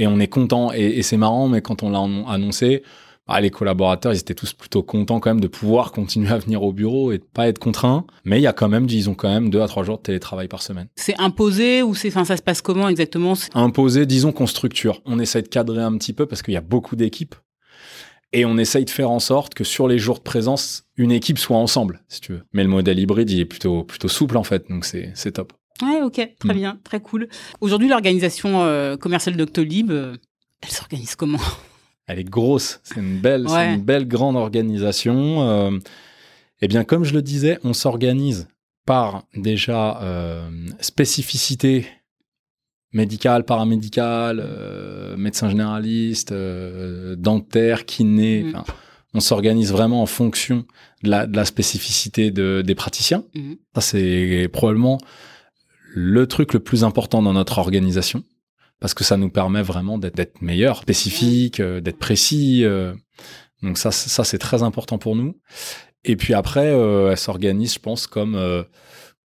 et on est content. Et, c'est marrant, mais quand on l'a annoncé, bah, les collaborateurs, ils étaient tous plutôt contents quand même de pouvoir [laughs] continuer à venir au bureau et de pas être contraints. Mais il y a quand même, disons quand même deux à trois jours de télétravail par semaine. C'est imposé ou c'est, enfin, ça se passe comment exactement? Imposé, disons qu'on structure. On essaye de cadrer un petit peu parce qu'il y a beaucoup d'équipes. Et on essaye de faire en sorte que sur les jours de présence, une équipe soit ensemble, si tu veux. Mais le modèle hybride, il est plutôt, plutôt souple, en fait. Donc, c'est, c'est top. Ouais, ok, très mm. bien, très cool. Aujourd'hui, l'organisation euh, commerciale d'Octolib, euh, elle s'organise comment? Elle est grosse, c'est une belle, c'est une belle grande organisation. Euh, eh bien, comme je le disais, on s'organise par déjà spécificité médicale, paramédicale, médecin généraliste, dentaire, kiné. Mm. On s'organise vraiment en fonction de la, de la spécificité de, des praticiens. Mm. Ça, c'est probablement le truc le plus important dans notre organisation parce que ça nous permet vraiment d'être meilleur, spécifique, euh, d'être précis. Euh. donc ça, ça c'est très important pour nous. Et puis après, euh, elle s'organise, je pense, comme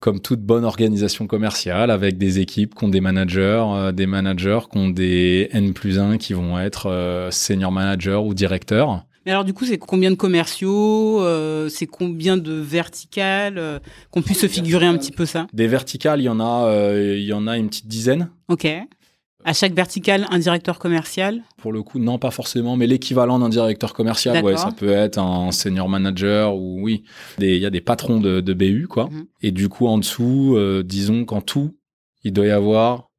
comme toute bonne organisation commerciale, avec des équipes qui ont des managers, des managers qui ont des N plus 1 qui vont être senior managers ou directeurs. Mais alors du coup, c'est combien de commerciaux euh, C'est combien de verticales euh, Qu'on puisse se figurer un petit peu ça? Des verticales, il y en a, euh, il y en a une petite dizaine. Ok. À chaque verticale, un directeur commercial? Pour le coup, non, pas forcément, mais l'équivalent d'un directeur commercial, ouais, ça peut être un senior manager ou oui, il y a des patrons de, de BU, quoi. Mhm. Et du coup, en dessous, disons qu'en tout, il doit y avoir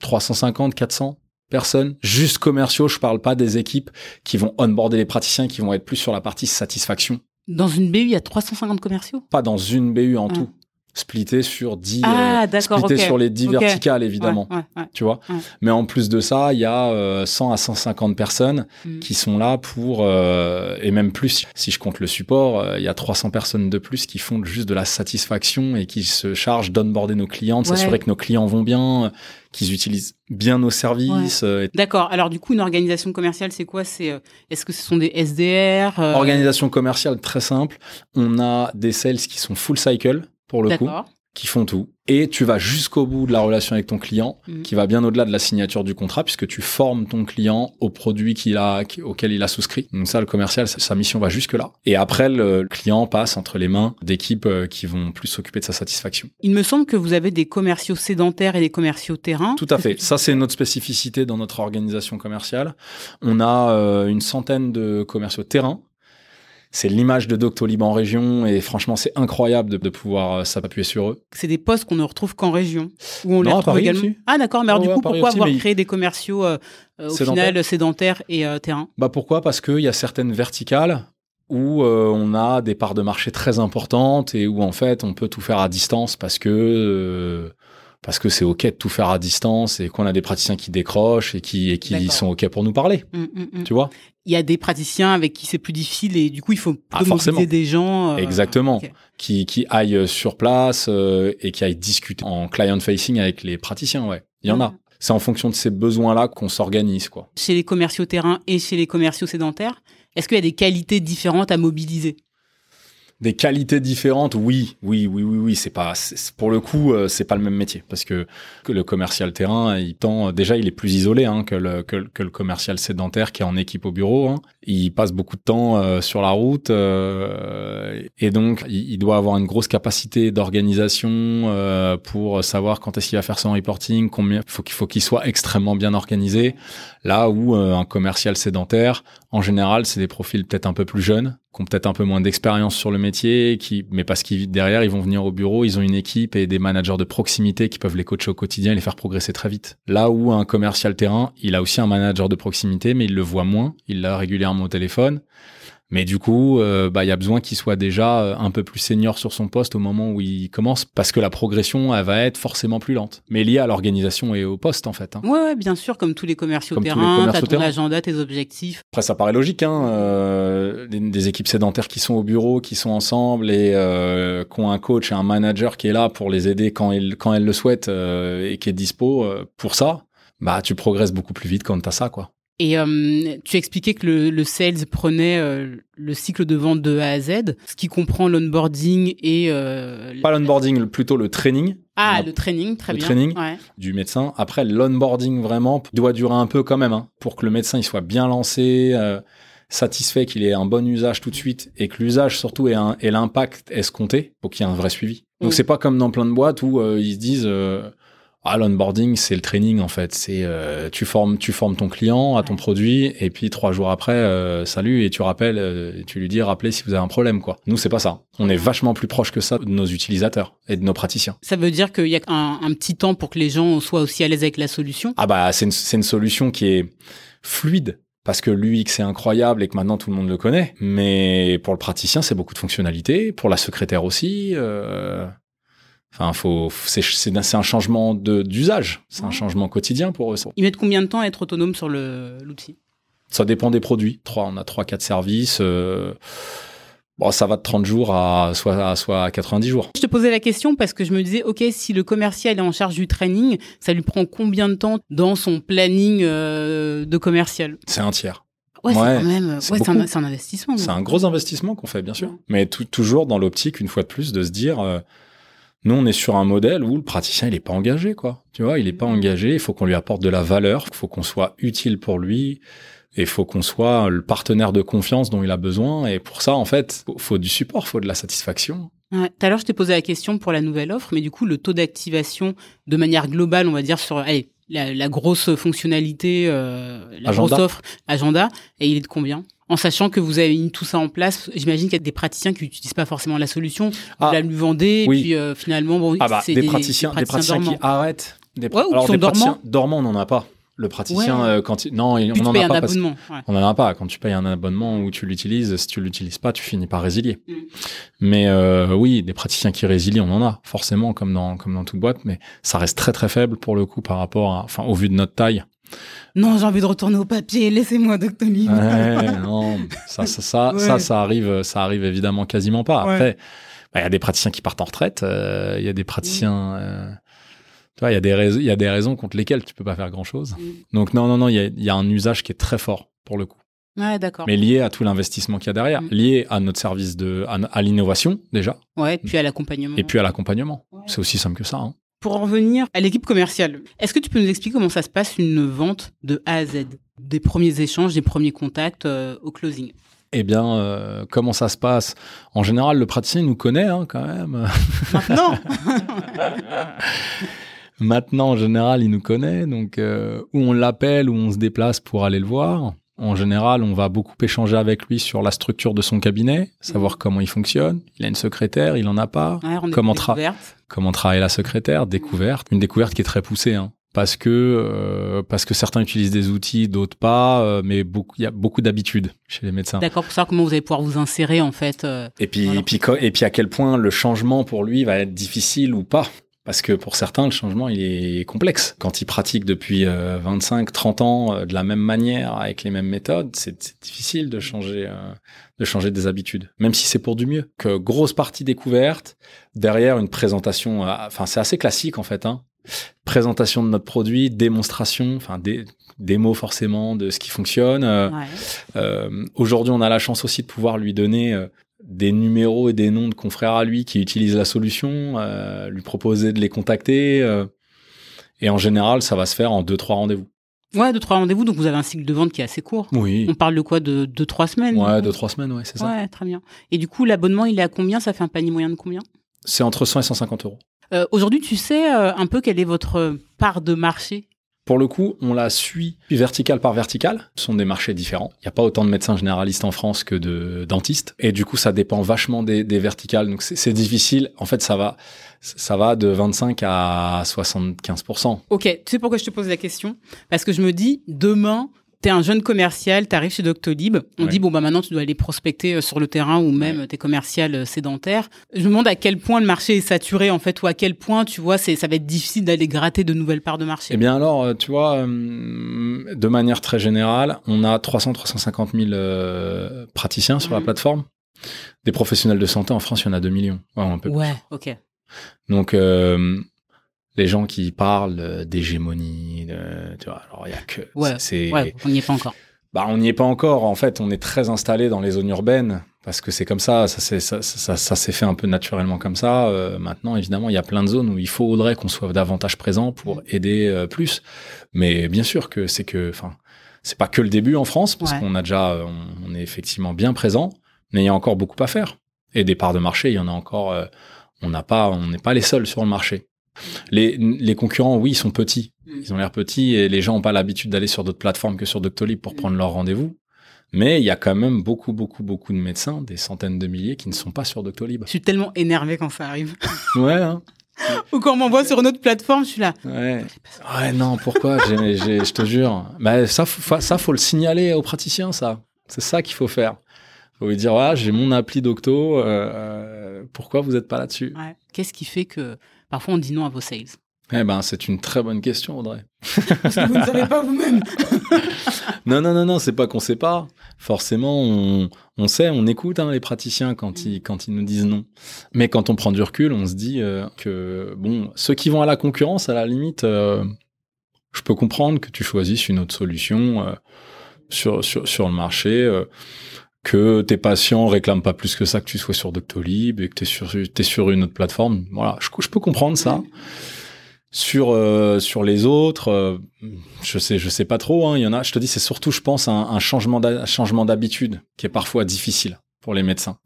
350, 400 personnes, juste commerciaux, je parle pas des équipes qui vont onboarder les praticiens, qui vont être plus sur la partie satisfaction. Dans une BU, il y a 350 commerciaux? Pas dans une BU en ah. tout splitté sur 10 ah, euh, splitté sur les 10 verticales évidemment tu vois. Mais en plus de ça il y a 100 euh, à 150 personnes mm. qui sont là pour euh, et même plus. Si je compte le support il y a 300 personnes de plus qui font juste de la satisfaction et qui se chargent d'onboarder nos clients de s'assurer que nos clients vont bien qu'ils utilisent bien nos services. D'accord. Alors du coup, une organisation commerciale, c'est quoi? C'est est-ce que ce sont des SDR Organisation commerciale très simple. On a des sales qui sont full cycle, pour le coup, qui font tout. Et tu vas jusqu'au bout de la relation avec ton client, mhm. qui va bien au-delà de la signature du contrat, puisque tu formes ton client au produit qu'il a, auquel il a souscrit. Donc ça, le commercial, sa mission va jusque là. Et après, le client passe entre les mains d'équipes euh, qui vont plus s'occuper de sa satisfaction. Il me semble que vous avez des commerciaux sédentaires et des commerciaux terrain. Tout à fait. Ça, c'est notre spécificité dans notre organisation commerciale. On a euh, une centaine de commerciaux terrain c'est l'image de Doctolib en région et franchement c'est incroyable de, de pouvoir euh, s'appuyer sur eux. C'est des postes qu'on ne retrouve qu'en région. Où on les Non, à retrouve Paris également. aussi. Ah d'accord, mais alors du coup, pourquoi aussi, avoir créé des commerciaux euh, euh, au Sédentaires. final sédentaires et euh, terrain Bah pourquoi? Parce qu'il y a certaines verticales où euh, on a des parts de marché très importantes et où en fait on peut tout faire à distance parce que euh, parce que c'est ok de tout faire à distance et qu'on a des praticiens qui décrochent et qui et qui sont ok pour nous parler. Hum, hum, hum. Tu vois? Il y a des praticiens avec qui c'est plus difficile et du coup, il faut Ah, forcément. des gens. euh, Exactement. qui qui aillent sur place euh, et qui aillent discuter en client facing avec les praticiens. Ouais, il y en a. C'est en fonction de ces besoins-là qu'on s'organise quoi. Chez les commerciaux terrain et chez les commerciaux sédentaires, est-ce qu'il y a des qualités différentes à mobiliser? Des qualités différentes, oui, oui, oui, oui, oui. C'est pas, pour le coup, euh, c'est pas le même métier parce que, le commercial terrain, il tend déjà, il est plus isolé hein, que, le, que, que le commercial sédentaire qui est en équipe au bureau. hein. Il passe beaucoup de temps euh, sur la route euh, et donc il, doit avoir une grosse capacité d'organisation euh, pour savoir quand est-ce qu'il va faire son reporting, combien faut qu'il faut qu'il soit extrêmement bien organisé. Là où un commercial sédentaire, en général, c'est des profils peut-être un peu plus jeunes, qui ont peut-être un peu moins d'expérience sur le métier, mais parce qu'ils derrière, ils vont venir au bureau, ils ont une équipe et des managers de proximité qui peuvent les coacher au quotidien et les faire progresser très vite. Là où un commercial terrain, il a aussi un manager de proximité, mais il le voit moins, il l'a régulièrement au téléphone. Mais du coup, euh, bah, il y a besoin qu'il soit déjà euh, un peu plus senior sur son poste au moment où il commence, parce que la progression, elle va être forcément plus lente. Mais liée à l'organisation et au poste, en fait. hein. Ouais, ouais, bien sûr, comme tous les commerciaux Comme terrain, t'as ton terrain. agenda, tes objectifs. Après, ça paraît logique, hein, euh, des, des équipes sédentaires qui sont au bureau, qui sont ensemble et euh, qui ont un coach et un manager qui est là pour les aider quand, quand elles le souhaitent et qui est dispo pour ça. Bah, tu progresses beaucoup plus vite quand t'as ça, quoi. Et euh, tu expliquais que le, le sales prenait euh, le cycle de vente de A à Z, ce qui comprend l'onboarding et... euh, Pas l'onboarding, le- plutôt le training Ah, le training, très le bien. training. Ouais. du médecin. Après, l'onboarding vraiment doit durer un peu quand même, hein, pour que le médecin il soit bien lancé, euh, satisfait qu'il ait un bon usage tout de suite et que l'usage surtout ait, un, ait l'impact escompté pour qu'il y ait un vrai suivi. Donc Mm. c'est pas comme dans plein de boîtes où euh, ils se disent euh, ah l'onboarding c'est le training en fait, c'est euh, tu formes tu formes ton client à ton produit et puis trois jours après euh, salut et tu rappelles euh, tu lui dis rappelez si vous avez un problème quoi. Nous c'est pas ça. On est vachement plus proche que ça de nos utilisateurs et de nos praticiens. Ça veut dire qu'il y a un, un petit temps pour que les gens soient aussi à l'aise avec la solution? Ah bah c'est une, c'est une solution qui est fluide parce que l'UX est incroyable et que maintenant tout le monde le connaît. Mais pour le praticien, c'est beaucoup de fonctionnalités. Pour la secrétaire aussi. euh, Enfin, faut, c'est, un changement de, d'usage. C'est un changement quotidien pour eux. Ils mettent combien de temps à être autonomes sur le- l'outil? Ça dépend des produits. Trois, on a trois, quatre services. euh, Bon, ça va de 30 jours à soit, à soit à 90 jours. Je te posais la question parce que je me disais, OK, si le commercial est en charge du training, ça lui prend combien de temps dans son planning euh, de commercial? C'est un tiers. Ouais, c'est quand même, c'est ouais, un, un investissement. C'est un gros investissement qu'on fait, bien sûr. Ouais. Mais tou- toujours dans l'optique, une fois de plus, de se dire, euh, nous, on est sur un modèle où le praticien, il est pas engagé, quoi. Tu vois, il est pas engagé. Il faut qu'on lui apporte de la valeur. Il faut qu'on soit utile pour lui. Et il faut qu'on soit le partenaire de confiance dont il a besoin. Et pour ça, en fait, faut, faut du support, faut de la satisfaction. Ouais. Tout à l'heure, je t'ai posé la question pour la nouvelle offre, mais du coup, le taux d'activation de manière globale, on va dire sur allez, la, la grosse fonctionnalité, euh, la Agenda. grosse offre, agenda, et il est de combien? En sachant que vous avez mis tout ça en place, j'imagine qu'il y a des praticiens qui n'utilisent pas forcément la solution, vous Ah, la lui vendez, oui. et puis euh, finalement, bon, Ah bah, c'est des, praticiens, des praticiens qui dormants. arrêtent. Des, Ouais, ou qui alors, sont des praticiens dormants. dormants, on n'en a pas. Le praticien, Ouais. euh, quand il, non, il- on n'en a un pas parce abonnement. ouais. On n'en a pas. Quand tu payes un abonnement ou tu l'utilises, si tu l'utilises pas, tu finis par résilier. Mm. Mais euh, oui, des praticiens qui résilient, on en a forcément, comme dans comme dans toute boîte, mais ça reste très très faible pour le coup par rapport, à, enfin, au vu de notre taille. Non, j'ai envie de retourner au papier, laissez-moi Doctolib. Ouais, [laughs] non, ça ça ça, Ouais. ça ça arrive, ça arrive évidemment quasiment pas. Ouais. Après, bah, il y a des praticiens qui partent en retraite, euh, il y a des praticiens. euh, tu vois, il y a des y a des raisons contre lesquelles tu peux pas faire grand chose. Mm. Donc non, non, non, il y a, il y a un usage qui est très fort pour le coup. Ouais, d'accord. mais lié à tout l'investissement qu'il y a derrière, Mm. lié à notre service de, à, à l'innovation déjà, Ouais, puis à l'accompagnement. et puis à l'accompagnement. Ouais. C'est aussi simple que ça. hein. Pour en revenir à l'équipe commerciale, est-ce que tu peux nous expliquer comment ça se passe une vente de A à Z Des premiers échanges, des premiers contacts euh, au closing? Eh bien, euh, comment ça se passe? En général, le praticien il nous connaît hein, quand même. Maintenant? [laughs] Maintenant, en général, il nous connaît, donc euh, où on l'appelle, où on se déplace pour aller le voir. En général, on va beaucoup échanger avec lui sur la structure de son cabinet, savoir Mhm. comment il fonctionne. Il a une secrétaire, il en a pas. Ouais, on est Comment tra- découverte. Comment travaille la secrétaire? Découverte. Une découverte qui est très poussée, hein. Parce que euh, parce que certains utilisent des outils, d'autres pas, euh, mais beaucoup il y a beaucoup d'habitudes chez les médecins. D'accord, pour savoir comment vous allez pouvoir vous insérer en fait. euh, Et puis, Voilà. et puis, et puis à quel point le changement pour lui va être difficile ou pas. Parce que pour certains, le changement, il est complexe. Quand ils pratiquent depuis euh, 25, 30 ans euh, de la même manière, avec les mêmes méthodes, c'est difficile de changer, euh, de changer des habitudes. Même si c'est pour du mieux. Que grosse partie découverte, derrière une présentation, euh, enfin, c'est assez classique en fait, hein. Présentation de notre produit, démonstration, enfin, des, démo forcément de ce qui fonctionne. euh, ouais. euh, Aujourd'hui, on a la chance aussi de pouvoir lui donner euh, des numéros et des noms de confrères à lui qui utilisent la solution, euh, lui proposer de les contacter. euh, et en général, ça va se faire en deux, trois rendez-vous. Ouais, deux, trois rendez-vous, donc vous avez un cycle de vente qui est assez court. Oui. On parle de quoi? De deux, trois semaines Ouais, deux, trois semaines, ouais, c'est ça. Ouais, très bien. Et du coup, l'abonnement, il est à combien? Ça fait un panier moyen de combien? C'est entre 100 et 150 euros. Euh, Aujourd'hui, tu sais un peu quelle est votre part de marché? Pour le coup, on la suit verticale par verticale. Ce sont des marchés différents. Il n'y a pas autant de médecins généralistes en France que de dentistes. Et du coup, ça dépend vachement des, des verticales. Donc, c'est difficile. En fait, ça va, ça va de 25 à 75%. Ok, tu sais pourquoi je te pose la question? Parce que je me dis, demain, t'es un jeune commercial, t'arrives chez Doctolib, on Ouais. dit, bon, bah maintenant, tu dois aller prospecter euh, sur le terrain ou même t'es commercial euh, sédentaire. Je me demande à quel point le marché est saturé, en fait, ou à quel point, tu vois, c'est, ça va être difficile d'aller gratter de nouvelles parts de marché. Eh bien alors, euh, tu vois, euh, de manière très générale, on a 300-350 000 euh, praticiens sur la Mhm. plateforme. Des professionnels de santé en France, il y en a 2 millions. Ouais, un peu plus. ouais, ok. Donc, euh, les gens qui parlent euh, d'hégémonie, tu vois, alors il y a que... Ouais, c'est, Ouais, on n'y est pas encore. bah, on n'y est pas encore. En fait, on est très installé dans les zones urbaines parce que c'est comme ça. Ça, s'est- ça, ça, ça, ça s'est fait un peu naturellement comme ça. Euh, maintenant, évidemment, il y a plein de zones où il faudrait qu'on soit davantage présent pour aider euh, plus. Mais bien sûr que c'est que, enfin, c'est pas que le début en France parce Ouais. qu'on a déjà, on, on est effectivement bien présent, mais il y a encore beaucoup à faire. Et des parts de marché, il y en a encore. euh, on n'a pas, on n'est pas les seuls sur le marché. Les, les concurrents, oui, ils sont petits. Ils ont l'air petits et les gens n'ont pas l'habitude d'aller sur d'autres plateformes que sur Doctolib pour prendre leur rendez-vous. Mais il y a quand même beaucoup, beaucoup, beaucoup de médecins, des centaines de milliers qui ne sont pas sur Doctolib. Je suis tellement énervé quand ça arrive. [laughs] Ouais, hein. [laughs] Ou quand on m'envoie sur une autre plateforme, je suis là. Ouais. Ouais, non, pourquoi? Je te jure. Bah, ça, faut, ça, faut le signaler aux praticiens, ça. C'est ça qu'il faut faire. Faut lui dire, voilà, j'ai mon appli Docto, euh, euh, pourquoi vous n'êtes pas là-dessus? Ouais. Qu'est-ce qui fait que parfois on dit non à vos sales Eh ben, c'est une très bonne question, Audrey. Parce que vous ne savez pas vous-même. [laughs] Non, non, non, non, c'est pas qu'on sait pas. Forcément, on, on sait, on écoute hein, les praticiens quand ils, quand ils nous disent non. Mais quand on prend du recul, on se dit euh, que, bon, ceux qui vont à la concurrence, à la limite, euh, je peux comprendre que tu choisisses une autre solution euh, sur, sur, sur le marché, euh, que tes patients réclament pas plus que ça que tu sois sur Doctolib et que tu es sur, t'es sur une autre plateforme. Voilà, je, je peux comprendre ça. Sur euh, sur les autres, euh, je sais je sais pas trop. hein. Il y en a. Je te dis, c'est surtout, je pense, un, un changement changement d'habitude qui est parfois difficile pour les médecins.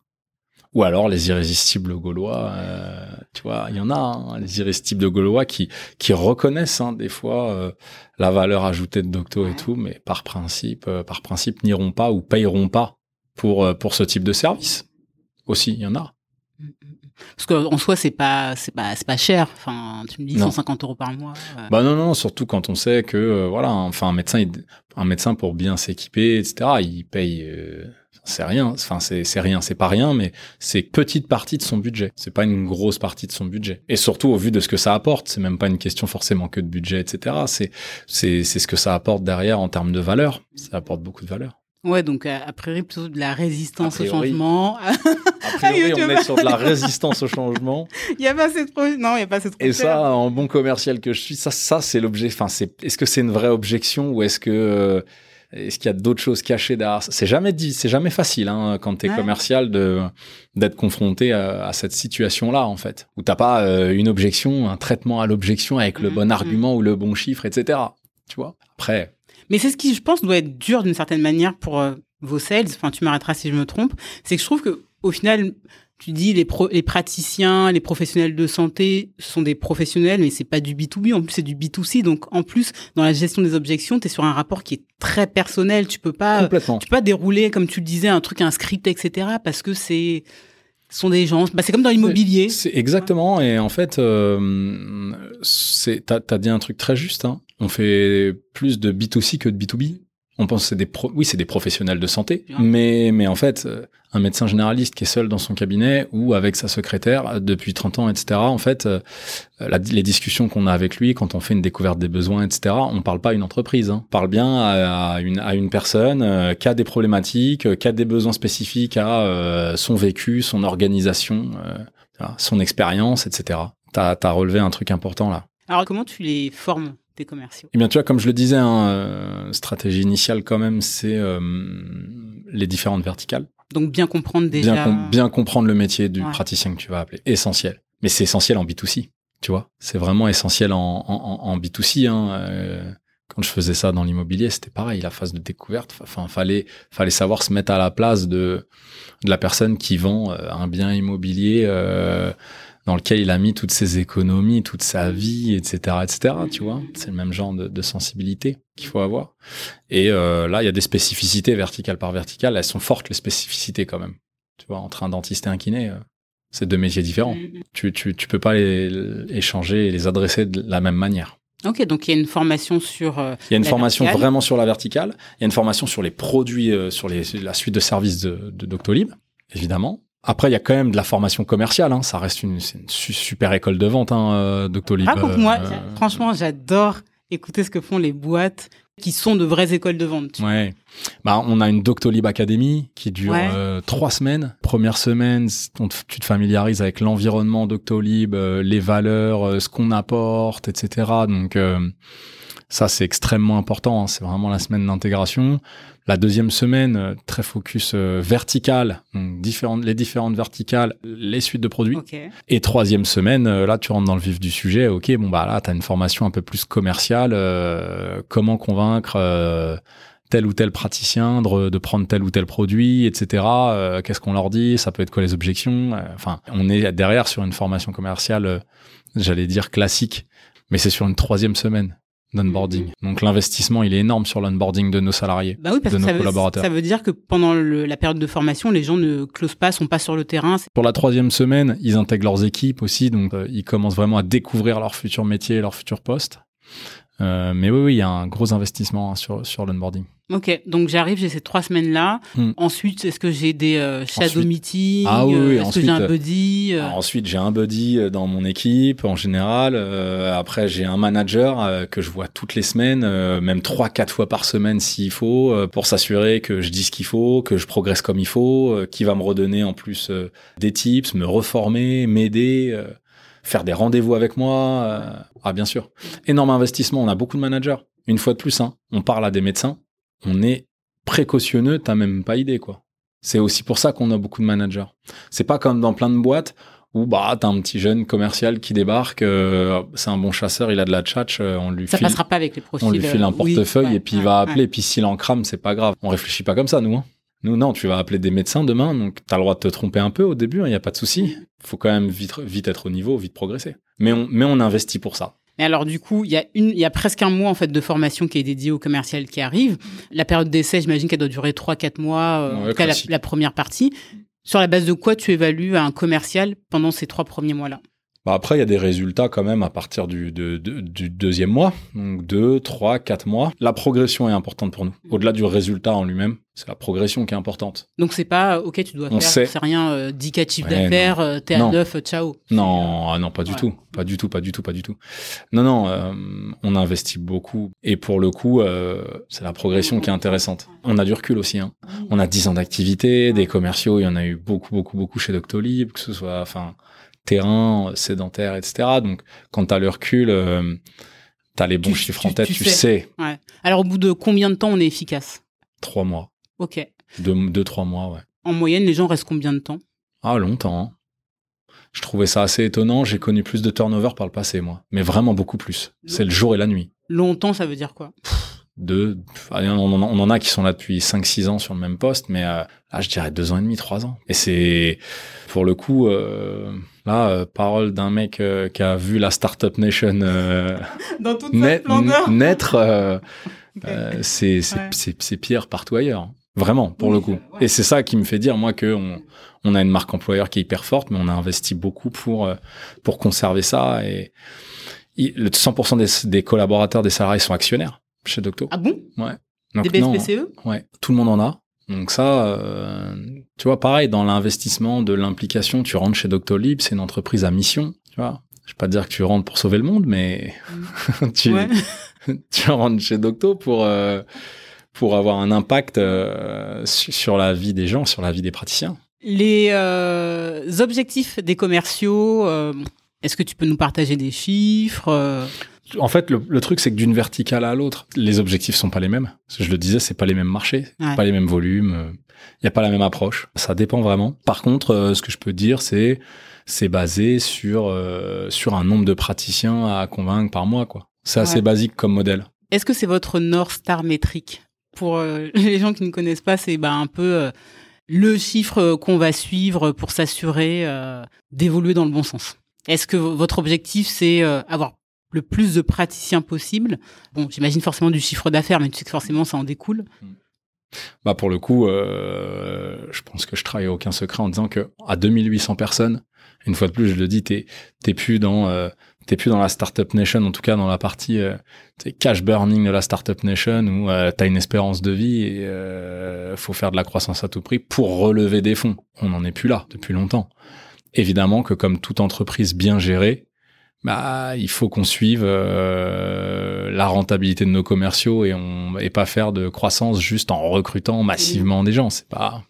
Ou alors les irrésistibles gaulois. euh, tu vois, il y en a hein, les irrésistibles gaulois qui qui reconnaissent hein, des fois euh, la valeur ajoutée de Docto et tout, mais par principe euh, par principe n'iront pas ou payeront pas pour euh, pour ce type de service. Aussi, il y en a. Parce qu'en soi, c'est pas, c'est pas, c'est pas cher. Enfin, tu me dis Non. 150 euros par mois. euh, Bah non, non, surtout quand on sait que, euh, voilà, enfin, un médecin, il- un médecin pour bien s'équiper, etc., il paye, euh, c'est rien, enfin, c'est, c'est rien, c'est pas rien, mais c'est petite partie de son budget. C'est pas une grosse partie de son budget. Et surtout, au vu de ce que ça apporte, c'est même pas une question forcément que de budget, etc., c'est, c'est, c'est ce que ça apporte derrière en termes de valeur. Ça apporte beaucoup de valeur. Ouais, donc euh, a priori plutôt de la résistance au changement. A priori, [laughs] tu on est sur de la résistance au changement. [laughs] Il y a pas de pro... non, il y a pas de Et ça, en bon commercial que je suis, ça, ça c'est l'objet. Enfin, c'est. Est-ce que c'est une vraie objection ou est-ce que euh, est-ce qu'il y a d'autres choses cachées derrière ça? C'est jamais dit, c'est jamais facile hein, quand t'es Ouais. commercial de d'être confronté à, à cette situation-là en fait, où t'as pas euh, une objection, un traitement à l'objection avec le Mhm, bon mhm. argument ou le bon chiffre, etc. Tu vois? Après, Mais c'est ce qui, je pense, doit être dur d'une certaine manière pour euh, vos sales. Enfin, tu m'arrêteras si je me trompe. C'est que je trouve que au final, tu dis les, pro, les praticiens, les professionnels de santé sont des professionnels, mais c'est pas du B2B, en plus c'est du B2C. Donc en plus, dans la gestion des objections, tu es sur un rapport qui est très personnel. Tu peux pas, tu peux pas dérouler, comme tu le disais, un truc, un script, etc. Parce que c'est sont des gens. Bah, c'est comme dans l'immobilier. C'est exactement. Et en fait, euh, t'as as dit un truc très juste. Hein. On fait plus de B2C que de B2B on pense que c'est des oui c'est des professionnels de santé mais mais en fait euh, un médecin généraliste qui est seul dans son cabinet ou avec sa secrétaire euh, depuis 30 ans etc en fait euh, les discussions qu'on a avec lui quand on fait une découverte des besoins etc on parle pas à une entreprise hein. on parle bien à, une à une personne qui a des problématiques qui a des besoins spécifiques à son vécu son organisation son expérience etc t'as as relevé un truc important là. Alors comment tu les formes? Commerciaux Eh bien, tu vois, comme je le disais, hein, euh, stratégie initiale quand même, c'est euh, les différentes verticales. Donc bien comprendre déjà. Bien, comprendre le métier du praticien que tu vas appeler. Essentiel. Mais c'est essentiel en B2C, tu vois. C'est vraiment essentiel en, en, B2C. Hein, euh, quand je faisais ça dans l'immobilier, c'était pareil, la phase de découverte. Enfin, fallait, fallait savoir se mettre à la place de, de la personne qui vend un bien immobilier dans lequel il a mis toutes ses économies, toute sa vie, etc., etc. Tu vois, c'est le même genre de, sensibilité qu'il faut avoir. Et euh, là, il y a des spécificités verticales par verticale. Elles sont fortes les spécificités quand même. Tu vois, entre un dentiste et un kiné, euh, c'est deux métiers différents. Mm-hmm. Tu, tu, tu peux pas les, échanger et les adresser de la même manière. Ok, donc il y a une formation sur. Euh, il y a une formation vraiment sur la verticale. Il y a une formation sur les produits, sur les, la suite de services de, de Doctolib, évidemment. Après, il y a quand même de la formation commerciale. Hein. Ça reste une, une, super école de vente, hein, euh, Doctolib. Raconte-moi. Euh, franchement, j'adore écouter ce que font les boîtes qui sont de vraies écoles de vente. Ouais. Bah, on a une Doctolib Academy qui dure euh, trois semaines. Première semaine, tu te familiarises avec l'environnement Doctolib, les valeurs, ce qu'on apporte, etc. Donc ça, c'est extrêmement important. Hein. C'est vraiment la semaine d'intégration. La deuxième semaine, euh, très focus euh, vertical, donc différentes, les différentes verticales, les suites de produits. Et troisième semaine, euh, là, tu rentres dans le vif du sujet. Ok, bon bah là, tu as une formation un peu plus commerciale. comment convaincre tel ou tel praticien de, prendre tel ou tel produit, etc. Qu'est-ce qu'on leur dit Ça peut être quoi les objections Enfin, on est derrière sur une formation commerciale, j'allais dire classique, mais c'est sur une troisième semaine d'onboarding. Donc l'investissement, il est énorme sur l'onboarding de nos salariés, bah oui, parce de que nos ça collaborateurs. Veut, ça veut dire que pendant la période de formation, les gens ne closent pas, sont pas sur le terrain. Pour la troisième semaine, ils intègrent leurs équipes aussi, donc euh, ils commencent vraiment à découvrir leur futur métier, leur futur poste. Euh, mais oui, oui, il y a un gros investissement hein, sur, sur l'onboarding. Ok, donc j'arrive, j'ai ces trois semaines-là. Hmm. Ensuite, est-ce que j'ai des euh, shadow meetings ah, oui, oui, Est-ce que j'ai un buddy euh? Ensuite, j'ai un buddy euh, dans mon équipe en général. après, j'ai un manager que je vois toutes les semaines, même trois, quatre fois par semaine s'il faut, pour s'assurer que je dis ce qu'il faut, que je progresse comme il faut, qui va me redonner en plus des tips, me reformer, m'aider faire des rendez-vous avec moi. ah, bien sûr. Énorme investissement. On a beaucoup de managers. Une fois de plus, hein, on parle à des médecins on est précautionneux, t'as même pas idée, quoi. C'est aussi pour ça qu'on a beaucoup de managers. C'est pas comme dans plein de boîtes où bah t'as un petit jeune commercial qui débarque, euh, c'est un bon chasseur, il a de la tchatch, euh, on lui ça file, passera pas avec les profils. On lui file un euh, portefeuille et puis il va appeler. Et puis s'il en crame, c'est pas grave. On réfléchit pas comme ça, nous. Hein. Nous, non, tu vas appeler des médecins demain, donc t'as le droit de te tromper un peu au début, il hein, y a pas de souci. Faut quand même vite, vite être au niveau, vite progresser. Mais on, mais on investit pour ça. Et alors du coup, il y a une, il y a presque un mois en fait de formation qui est dédié au commercial qui arrive. La période d'essai, j'imagine qu'elle doit durer 3-4 mois, euh, la, la, première partie. Sur la base de quoi tu évalues un commercial pendant ces trois premiers mois-là? Bah après, il y a des résultats quand même à partir du, du deuxième mois, donc deux, trois, quatre mois. La progression est importante pour nous. Au-delà du résultat en lui-même, c'est la progression qui est importante. Donc c'est pas ok, tu dois faire, c'est rien, euh, 10 d'affaires, euh, t'es à neuf, ciao. Non, ah non, pas du tout, pas du tout, pas du tout, pas du tout. Non, non, euh, on investit beaucoup et pour le coup, euh, c'est la progression qui est intéressante. On a du recul aussi. Hein. On a 10 ans d'activité, des commerciaux, il y en a eu beaucoup, beaucoup, beaucoup chez Doctolib, que ce soit, enfin terrain, sédentaire, etc. Donc, quand tu as le recul, euh, tu as les bons chiffres en tête, tu, sais. Alors, au bout de combien de temps on est efficace? Trois mois. Ok. Deux, trois mois, ouais. En moyenne, les gens restent combien de temps? Ah, longtemps. Hein. Je trouvais ça assez étonnant. J'ai connu plus de turnover par le passé, moi. Mais vraiment beaucoup plus. C'est le jour et la nuit. Longtemps, ça veut dire quoi? Deux, on, en, a qui sont là depuis 5-6 ans sur le même poste, mais euh, là, je dirais deux ans et demi, trois ans. Et c'est, pour le coup, euh, là, euh, parole d'un mec qui a vu la Startup Nation [laughs] Dans toute naître, [laughs] c'est c'est pire partout ailleurs. Vraiment, pour le coup. Et c'est ça qui me fait dire, moi, que on, a une marque employeur qui est hyper forte, mais on a investi beaucoup pour, pour conserver ça. Et le 100% des, des collaborateurs, des salariés sont actionnaires chez Docto. Ah bon? Ouais. Donc, Des BSPCE Ouais, tout le monde en a. Donc ça, euh, tu vois, pareil, dans l'investissement, de l'implication, tu rentres chez Doctolib, c'est une entreprise à mission, tu vois. Je vais pas te dire que tu rentres pour sauver le monde, mais mm. [laughs] tu, [laughs] tu rentres chez Docto pour, euh, pour avoir un impact euh, sur la vie des gens, sur la vie des praticiens. Les objectifs des commerciaux, est-ce que tu peux nous partager des chiffres en fait, le, truc, c'est que d'une verticale à l'autre, les objectifs sont pas les mêmes. Je le disais, c'est pas les mêmes marchés, pas les mêmes volumes, il euh, n'y a pas la même approche. Ça dépend vraiment. Par contre, euh, ce que je peux dire, c'est c'est basé sur euh, sur un nombre de praticiens à convaincre par mois, quoi. C'est assez basique comme modèle. Est-ce que c'est votre North Star métrique? Pour [laughs] les gens qui ne connaissent pas, c'est bah, un peu le chiffre qu'on va suivre pour s'assurer d'évoluer dans le bon sens. Est-ce que votre objectif, c'est avoir le plus de praticiens possible. Bon, j'imagine forcément du chiffre d'affaires, mais tu sais que forcément ça en découle. Bah pour le coup, euh, je pense que je travaille aucun secret en disant que à 2800 personnes, une fois de plus, je le dis, t'es t'es plus dans euh, t'es plus dans la startup nation, en tout cas dans la partie euh, cash burning de la startup nation où euh, t'as une espérance de vie et faut faire de la croissance à tout prix pour relever des fonds. On n'en est plus là depuis longtemps. Évidemment que comme toute entreprise bien gérée, bah, il faut qu'on suive euh, la rentabilité de nos commerciaux et on et pas faire de croissance juste en recrutant massivement des gens. C'est pas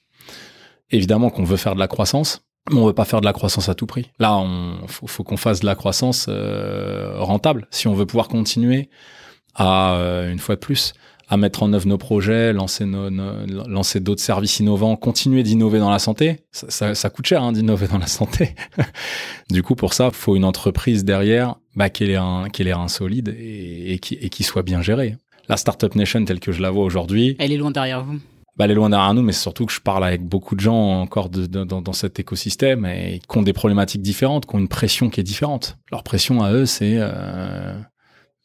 évidemment qu'on veut faire de la croissance, mais on veut pas faire de la croissance à tout prix. Là, on faut, qu'on fasse de la croissance euh, rentable si on veut pouvoir continuer à euh, une fois de plus à mettre en œuvre nos projets, lancer, nos, lancer d'autres services innovants, continuer d'innover dans la santé. Ça, ça, ça coûte cher hein, d'innover dans la santé. [laughs] du coup, pour ça, faut une entreprise derrière bah, qui, ait un, ait l'air insolide et, et, qui, et qui soit bien gérée. La Startup Nation telle que je la vois aujourd'hui... Elle est loin derrière vous bah, elle est loin derrière nous, mais c'est surtout que je parle avec beaucoup de gens encore de, dans, dans, cet écosystème et qui ont des problématiques différentes, qui ont une pression qui est différente. Leur pression à eux, c'est euh,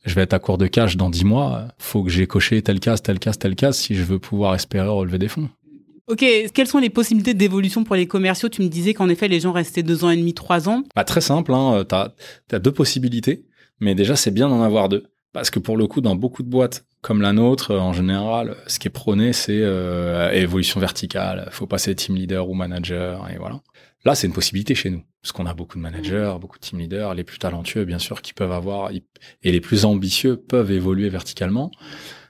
je vais être à court de cash dans 10 mois, faut que j'ai coché telle case, telle case, telle case si je veux pouvoir espérer relever des fonds. Ok, quelles sont les possibilités d'évolution pour les commerciaux? Tu me disais qu'en effet, les gens restaient deux ans et demi, trois ans. Bah, très simple, hein, tu as, deux possibilités, mais déjà, c'est bien d'en avoir deux. Parce que pour le coup, dans beaucoup de boîtes comme la nôtre, en général, ce qui est prôné, c'est euh, évolution verticale. faut passer team leader ou manager, et voilà. Là, c'est une possibilité chez nous, parce qu'on a beaucoup de managers, mmh. beaucoup de team leaders, les plus talentueux, bien sûr, qui peuvent avoir, et les plus ambitieux peuvent évoluer verticalement.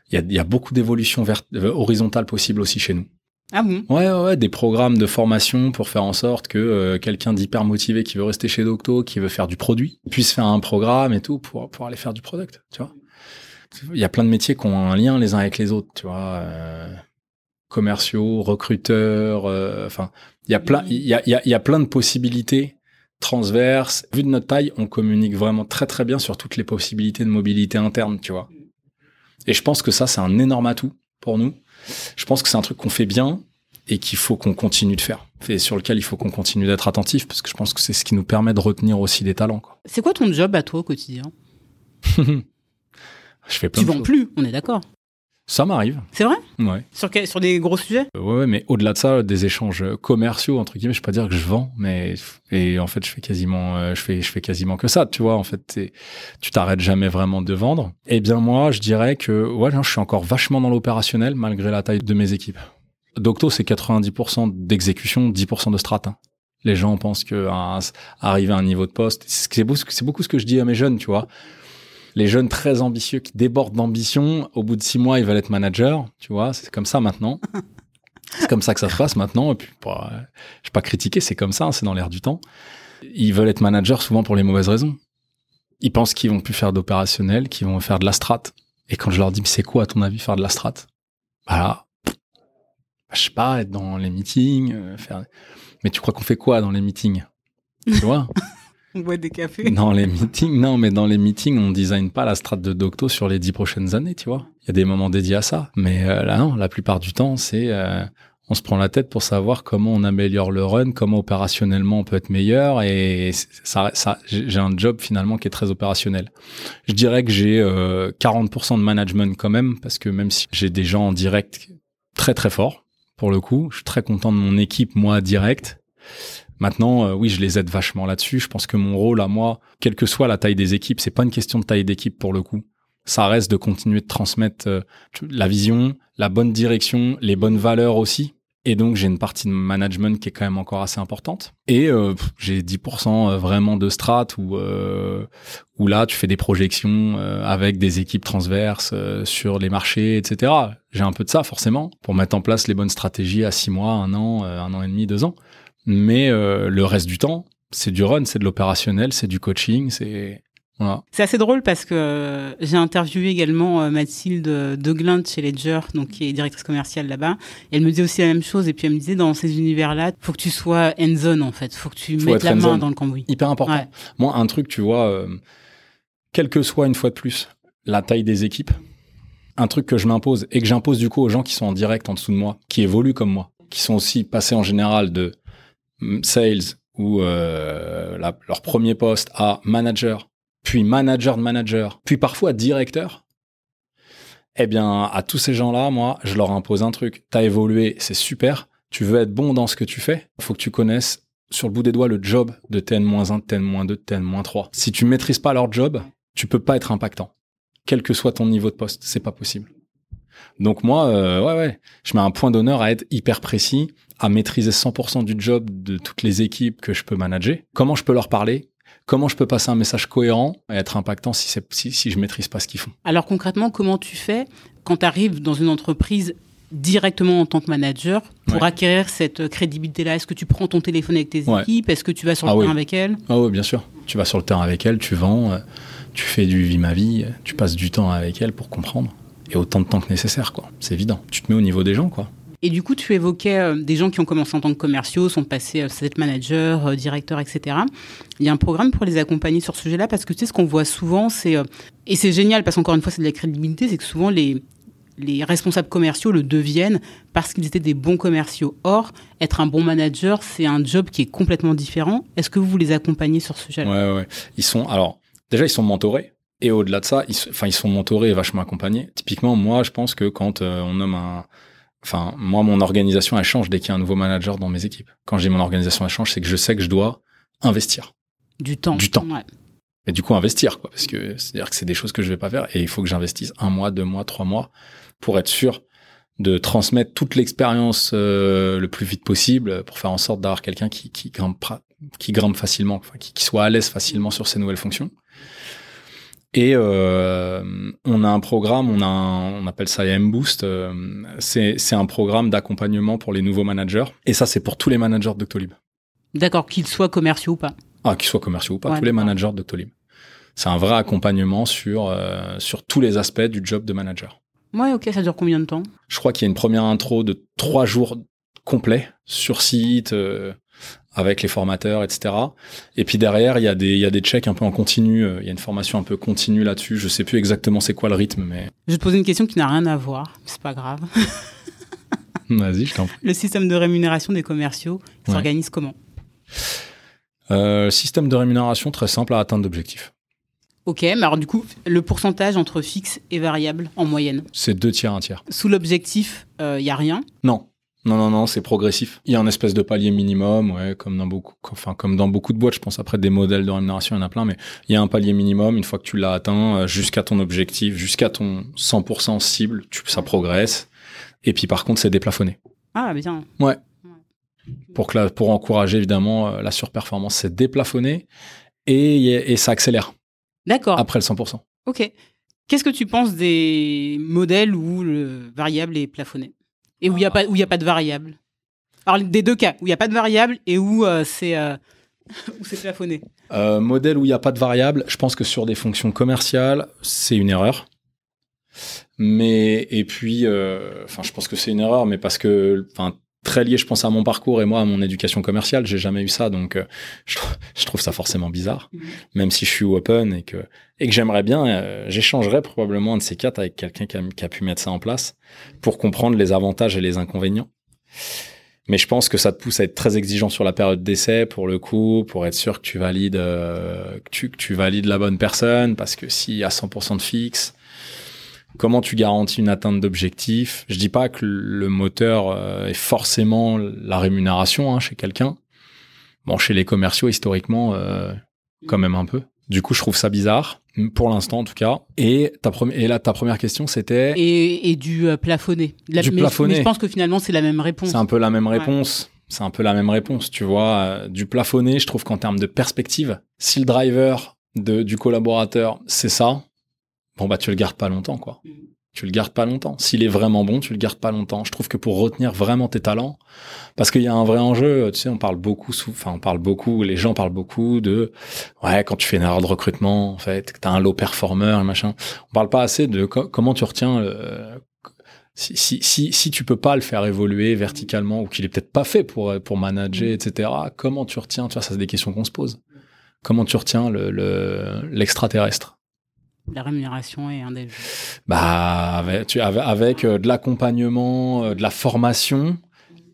Il y a, il y a beaucoup d'évolutions euh, horizontales possibles aussi chez nous. Ah bon? Ouais, ouais, des programmes de formation pour faire en sorte que euh, quelqu'un d'hyper motivé qui veut rester chez Docto, qui veut faire du produit, puisse faire un programme et tout pour, pour aller faire du product, tu vois. Il y a plein de métiers qui ont un lien les uns avec les autres, tu vois. Euh, commerciaux, recruteurs, enfin, il y a plein, il y a, y, a, y a plein de possibilités transverses. Vu de notre taille, on communique vraiment très très bien sur toutes les possibilités de mobilité interne, tu vois. Et je pense que ça, c'est un énorme atout pour nous. Je pense que c'est un truc qu'on fait bien et qu'il faut qu'on continue de faire. Et sur lequel il faut qu'on continue d'être attentif parce que je pense que c'est ce qui nous permet de retenir aussi des talents. C'est quoi ton job à toi au quotidien? [laughs] Je fais plein tu vends plus, on est d'accord. Ça m'arrive. C'est vrai? Ouais. Sur, sur des gros sujets? Euh, Ouais, mais au-delà de ça, des échanges commerciaux entre guillemets, je peux pas dire que je vends, mais et en fait, je fais quasiment, euh, je fais, je fais quasiment que ça. Tu vois, en fait, tu t'arrêtes jamais vraiment de vendre. Eh bien moi, je dirais que ouais, je suis encore vachement dans l'opérationnel malgré la taille de mes équipes. Docto, c'est 90% d'exécution, 10% de strat. Hein. Les gens pensent que arriver à un niveau de poste, c'est beaucoup ce que je dis à mes jeunes, tu vois les jeunes très ambitieux qui débordent d'ambition, au bout de six mois, ils veulent être manager, tu vois, c'est comme ça maintenant. [laughs] c'est comme ça que ça se passe maintenant. Et puis, bah, je vais pas critiquer, c'est comme ça, hein, c'est dans l'air du temps. Ils veulent être manager souvent pour les mauvaises raisons. Ils pensent qu'ils vont plus faire d'opérationnel, qu'ils vont faire de la strat. Et quand je leur dis, c'est quoi, à ton avis, faire de la strat? Bah je sais pas, être dans les meetings, euh, faire. Mais tu crois qu'on fait quoi dans les meetings? Tu vois? [laughs] On boit des cafés. Dans les meetings, non, mais dans les meetings, on design pas la strate de Docto sur les dix prochaines années, tu vois. Il y a des moments dédiés à ça. Mais euh, là, non, la plupart du temps, c'est euh, on se prend la tête pour savoir comment on améliore le run, comment opérationnellement on peut être meilleur. Et ça, ça j'ai un job finalement qui est très opérationnel. Je dirais que j'ai 40% de management quand même, parce que même si j'ai des gens en direct très très forts, pour le coup, je suis très content de mon équipe, moi, direct. Maintenant, euh, oui, je les aide vachement là-dessus. Je pense que mon rôle à moi, quelle que soit la taille des équipes, c'est pas une question de taille d'équipe pour le coup. Ça reste de continuer de transmettre euh, la vision, la bonne direction, les bonnes valeurs aussi. Et donc, j'ai une partie de management qui est quand même encore assez importante. Et euh, j'ai 10% vraiment de strat où, où là, tu fais des projections avec des équipes transverses sur les marchés, etc. J'ai un peu de ça, forcément, pour mettre en place les bonnes stratégies à six mois, un an, un an et demi, deux ans. Mais euh, le reste du temps, c'est du run, c'est de l'opérationnel, c'est du coaching, c'est voilà. C'est assez drôle parce que euh, j'ai interviewé également euh, Mathilde Deglin chez Ledger, donc qui est directrice commerciale là-bas. elle me disait aussi la même chose. Et puis elle me disait dans ces univers-là, faut que tu sois end zone en fait, faut que tu mettes la main dans le cambouis. Hyper important. Moi, un truc, tu vois, euh, quelle que soit une fois de plus la taille des équipes, un truc que je m'impose et que j'impose du coup aux gens qui sont en direct en dessous de moi, qui évoluent comme moi, qui sont aussi passés en général de sales ou euh, leur premier poste à manager, puis manager de manager, puis parfois directeur, eh bien, à tous ces gens-là, moi, je leur impose un truc. T'as évolué, c'est super. Tu veux être bon dans ce que tu fais. Faut que tu connaisses sur le bout des doigts le job de TN-1, de TN-2, de TN-3. Si tu maîtrises pas leur job, tu peux pas être impactant. Quel que soit ton niveau de poste, c'est pas possible. Donc moi, euh, ouais, ouais, je mets un point d'honneur à être hyper précis, à maîtriser 100% du job de toutes les équipes que je peux manager. Comment je peux leur parler? Comment je peux passer un message cohérent et être impactant si, si, si je maîtrise pas ce qu'ils font? Alors concrètement, comment tu fais quand tu arrives dans une entreprise directement en tant que manager pour acquérir cette crédibilité-là? Est-ce que tu prends ton téléphone avec tes équipes? Est-ce que tu vas sur le ah terrain avec elles? Ah oui, bien sûr. Tu vas sur le terrain avec elles, tu vends, euh, tu fais du vie ma vie, tu passes du temps avec elles pour comprendre et autant de temps que nécessaire, quoi. C'est évident. Tu te mets au niveau des gens, quoi. Et du coup, tu évoquais euh, des gens qui ont commencé en tant que commerciaux, sont passés euh, set manager, euh, directeur, etc. Il y a un programme pour les accompagner sur ce sujet-là parce que tu sais, ce qu'on voit souvent, c'est, et c'est génial parce qu'encore une fois, c'est de la crédibilité, c'est que souvent les, les responsables commerciaux le deviennent parce qu'ils étaient des bons commerciaux. Or, être un bon manager, c'est un job qui est complètement différent. Est-ce que vous les accompagnez sur ce sujet-là? Ouais, ouais. Ils sont, alors, déjà, ils sont mentorés. Et au-delà de ça, ils, enfin, ils sont mentorés et vachement accompagnés. Typiquement, moi, je pense que quand euh, on nomme un, enfin, moi, mon organisation, elle change dès qu'il y a un nouveau manager dans mes équipes. Quand j'ai mon organisation, elle change, c'est que je sais que je dois investir. Du temps. Du temps. Ouais. Et du coup, investir, quoi, parce que c'est-à-dire que c'est des choses que je vais pas faire et il faut que j'investisse un mois, deux mois, trois mois pour être sûr de transmettre toute l'expérience euh, le plus vite possible pour faire en sorte d'avoir quelqu'un qui, qui grimpe, qui grimpe facilement, qui, qui soit à l'aise facilement sur ces nouvelles fonctions. Et euh, on a un programme, on, a on appelle ça M-Boost. Euh, c'est un programme d'accompagnement pour les nouveaux managers. Et ça, c'est pour tous les managers de Doctolib. D'accord, qu'ils soient commerciaux ou pas. Ah, qu'ils soient commerciaux ou pas, tous les managers de Doctolib. C'est un vrai accompagnement sur, euh, sur tous les aspects du job de manager. Ouais, ok, ça dure combien de temps? Je crois qu'il y a une première intro de trois jours complets sur site, euh, avec les formateurs, etc. Et puis derrière, il y a des, il y a des checks un peu en continu. Euh, il y a une formation un peu continue là-dessus. Je sais plus exactement c'est quoi le rythme, mais. Je vais te poser une question qui n'a rien à voir. C'est pas grave. [laughs] Vas-y, je t'en prie. Le système de rémunération des commerciaux s'organise comment euh, Système de rémunération très simple à atteindre d'objectifs. Ok, mais alors du coup, le pourcentage entre fixe et variable en moyenne C'est deux tiers, un tiers. Sous l'objectif, il euh, y a rien Non, non, non, non, c'est progressif. Il y a un espèce de palier minimum, ouais, comme dans beaucoup, enfin, comme dans beaucoup de boîtes, je pense après des modèles de rémunération, il y en a plein, mais il y a un palier minimum, une fois que tu l'as atteint, euh, jusqu'à ton objectif, jusqu'à ton 100% cible, tu, ça progresse. Et puis, par contre, c'est déplafonné. Ah, bien. Ouais. Pour que pour encourager, évidemment, euh, la surperformance, c'est déplafonné et, et ça accélère. D'accord. Après le 100%. Ok. Qu'est-ce que tu penses des modèles où le variable est plafonné? Et où il n'y a, pas, où y a pas de variable. Alors, des deux cas, où il n'y a pas de variable et où euh, c'est euh, [laughs] c'est plafonné. Euh, modèle où il n'y a pas de variable, je pense que sur des fonctions commerciales, c'est une erreur. Mais, et puis, enfin, je pense que c'est une erreur, mais parce que, enfin, très lié, je pense, à mon parcours et moi à mon éducation commerciale. J'ai jamais eu ça, donc euh, je, [laughs] je, trouve ça forcément bizarre. Mhm. Même si je suis open et que et que j'aimerais bien, euh, j'échangerais probablement un de ces quatre avec quelqu'un qui, qui a, pu mettre ça en place pour comprendre les avantages et les inconvénients. Mais je pense que ça te pousse à être très exigeant sur la période d'essai pour le coup, pour être sûr que tu valides, euh, que, tu, que tu valides la bonne personne, parce que y a 100% de fixe, comment tu garantis une atteinte d'objectif? Je dis pas que le moteur euh, est forcément la rémunération hein, chez quelqu'un. Bon, chez les commerciaux, historiquement, euh, quand même un peu. Du coup, je trouve ça bizarre, pour l'instant en tout cas. Et, ta et là, ta première question, c'était... Et, du euh, plafonné. du plafonné. je pense que finalement, c'est la même réponse. C'est un peu la même réponse. C'est un peu la même réponse, tu vois. Euh, du plafonné, je trouve qu'en termes de perspective, si le driver de, du collaborateur, c'est ça, bon bah tu le gardes pas longtemps, quoi. Mm tu le gardes pas longtemps. S'il est vraiment bon, tu le gardes pas longtemps. Je trouve que pour retenir vraiment tes talents, parce qu'il y a un vrai enjeu, tu sais, on parle beaucoup, enfin, on parle beaucoup, les gens parlent beaucoup de, ouais, quand tu fais une erreur de recrutement, en fait, que t'as un low performer, machin. On parle pas assez de comment tu retiens si, si, si, si tu peux pas le faire évoluer verticalement ou qu'il est peut-être pas fait pour, pour manager, etc., comment tu retiens, tu vois, ça c'est des questions qu'on se pose. Comment tu retiens le, l'extraterrestre? La rémunération est un des Bah, avec, tu, avec, euh, de l'accompagnement, euh, de la formation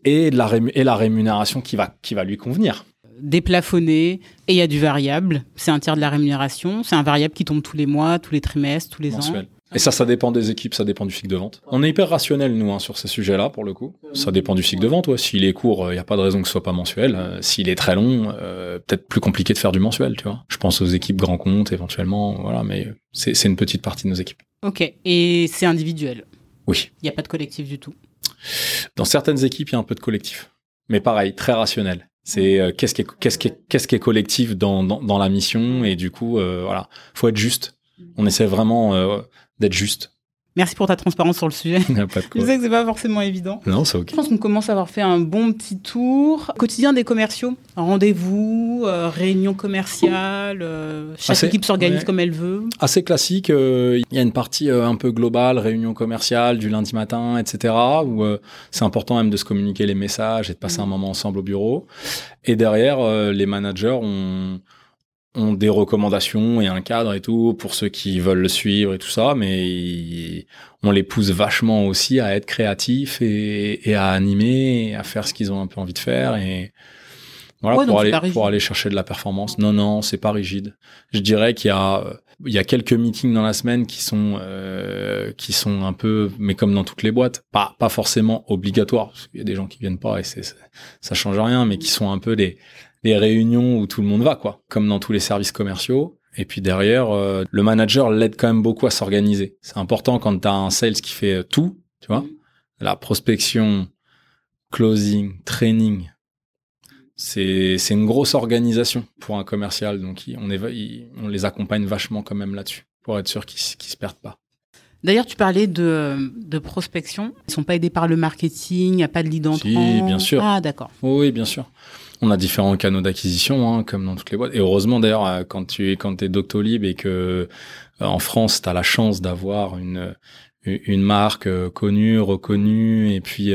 et, de la, et la rémunération qui va, qui va lui convenir. Déplafonné et il y a du variable. C'est un tiers de la rémunération. C'est un variable qui tombe tous les mois, tous les trimestres, tous les ans. Et ça, ça dépend des équipes, ça dépend du cycle de vente. On est hyper rationnel, nous, hein, sur ces sujets-là, pour le coup. Ça dépend du cycle de vente. Ouais. S'il est court, il euh, n'y a pas de raison que ce soit pas mensuel. Euh, s'il est très long, euh, peut-être plus compliqué de faire du mensuel, tu vois. Je pense aux équipes grands comptes, éventuellement, voilà, mais c'est une petite partie de nos équipes. Ok. Et c'est individuel? Oui. Il n'y a pas de collectif du tout? Dans certaines équipes, il y a un peu de collectif. Mais pareil, très rationnel. C'est qu'est-ce qui est qu'est-ce qui est qu'est-ce qui est collectif dans, dans, dans la mission? Et du coup voilà, faut être juste. On essaie vraiment d'être juste. Merci pour ta transparence sur le sujet. [laughs] Je sais que c'est pas forcément évident. Non, c'est ok. Je pense qu'on commence à avoir fait un bon petit tour. Quotidien des commerciaux, rendez-vous, euh, réunion commerciale, euh, chaque équipe s'organise comme elle veut. Assez classique. Euh, il y a une partie un peu globale, réunion commerciale du lundi matin, etc. Où c'est important même de se communiquer les messages et de passer un moment ensemble au bureau. Et derrière, les managers ont ont des recommandations et un cadre et tout pour ceux qui veulent le suivre et tout ça, mais on les pousse vachement aussi à être créatifs et, et à animer, et à faire ce qu'ils ont un peu envie de faire et voilà pour aller pour aller chercher de la performance. Non non, c'est pas rigide. Je dirais qu'il y a il y a quelques meetings dans la semaine qui sont euh, qui sont un peu mais comme dans toutes les boîtes, pas pas forcément obligatoires parce qu'il y a des gens qui viennent pas et c'est ça change rien mais qui sont un peu des les réunions où tout le monde va, quoi, comme dans tous les services commerciaux. Et puis derrière, euh, le manager l'aide quand même beaucoup à s'organiser. C'est important quand tu as un sales qui fait euh, tout, tu vois, la prospection, closing, training. C'est une grosse organisation pour un commercial, donc on, les accompagne vachement quand même là-dessus pour être sûr qu'ils ne se perdent pas. D'ailleurs, tu parlais de, de prospection. Ils sont pas aidés par le marketing, il n'y a pas de lead Si, bien sûr. Ah, d'accord. Oui, bien sûr. On a différents canaux d'acquisition, hein, comme dans toutes les boîtes. Et heureusement, d'ailleurs, euh, quand tu es quand es Doctolib et que euh, en France, tu as la chance d'avoir une une marque euh, connue, reconnue, et puis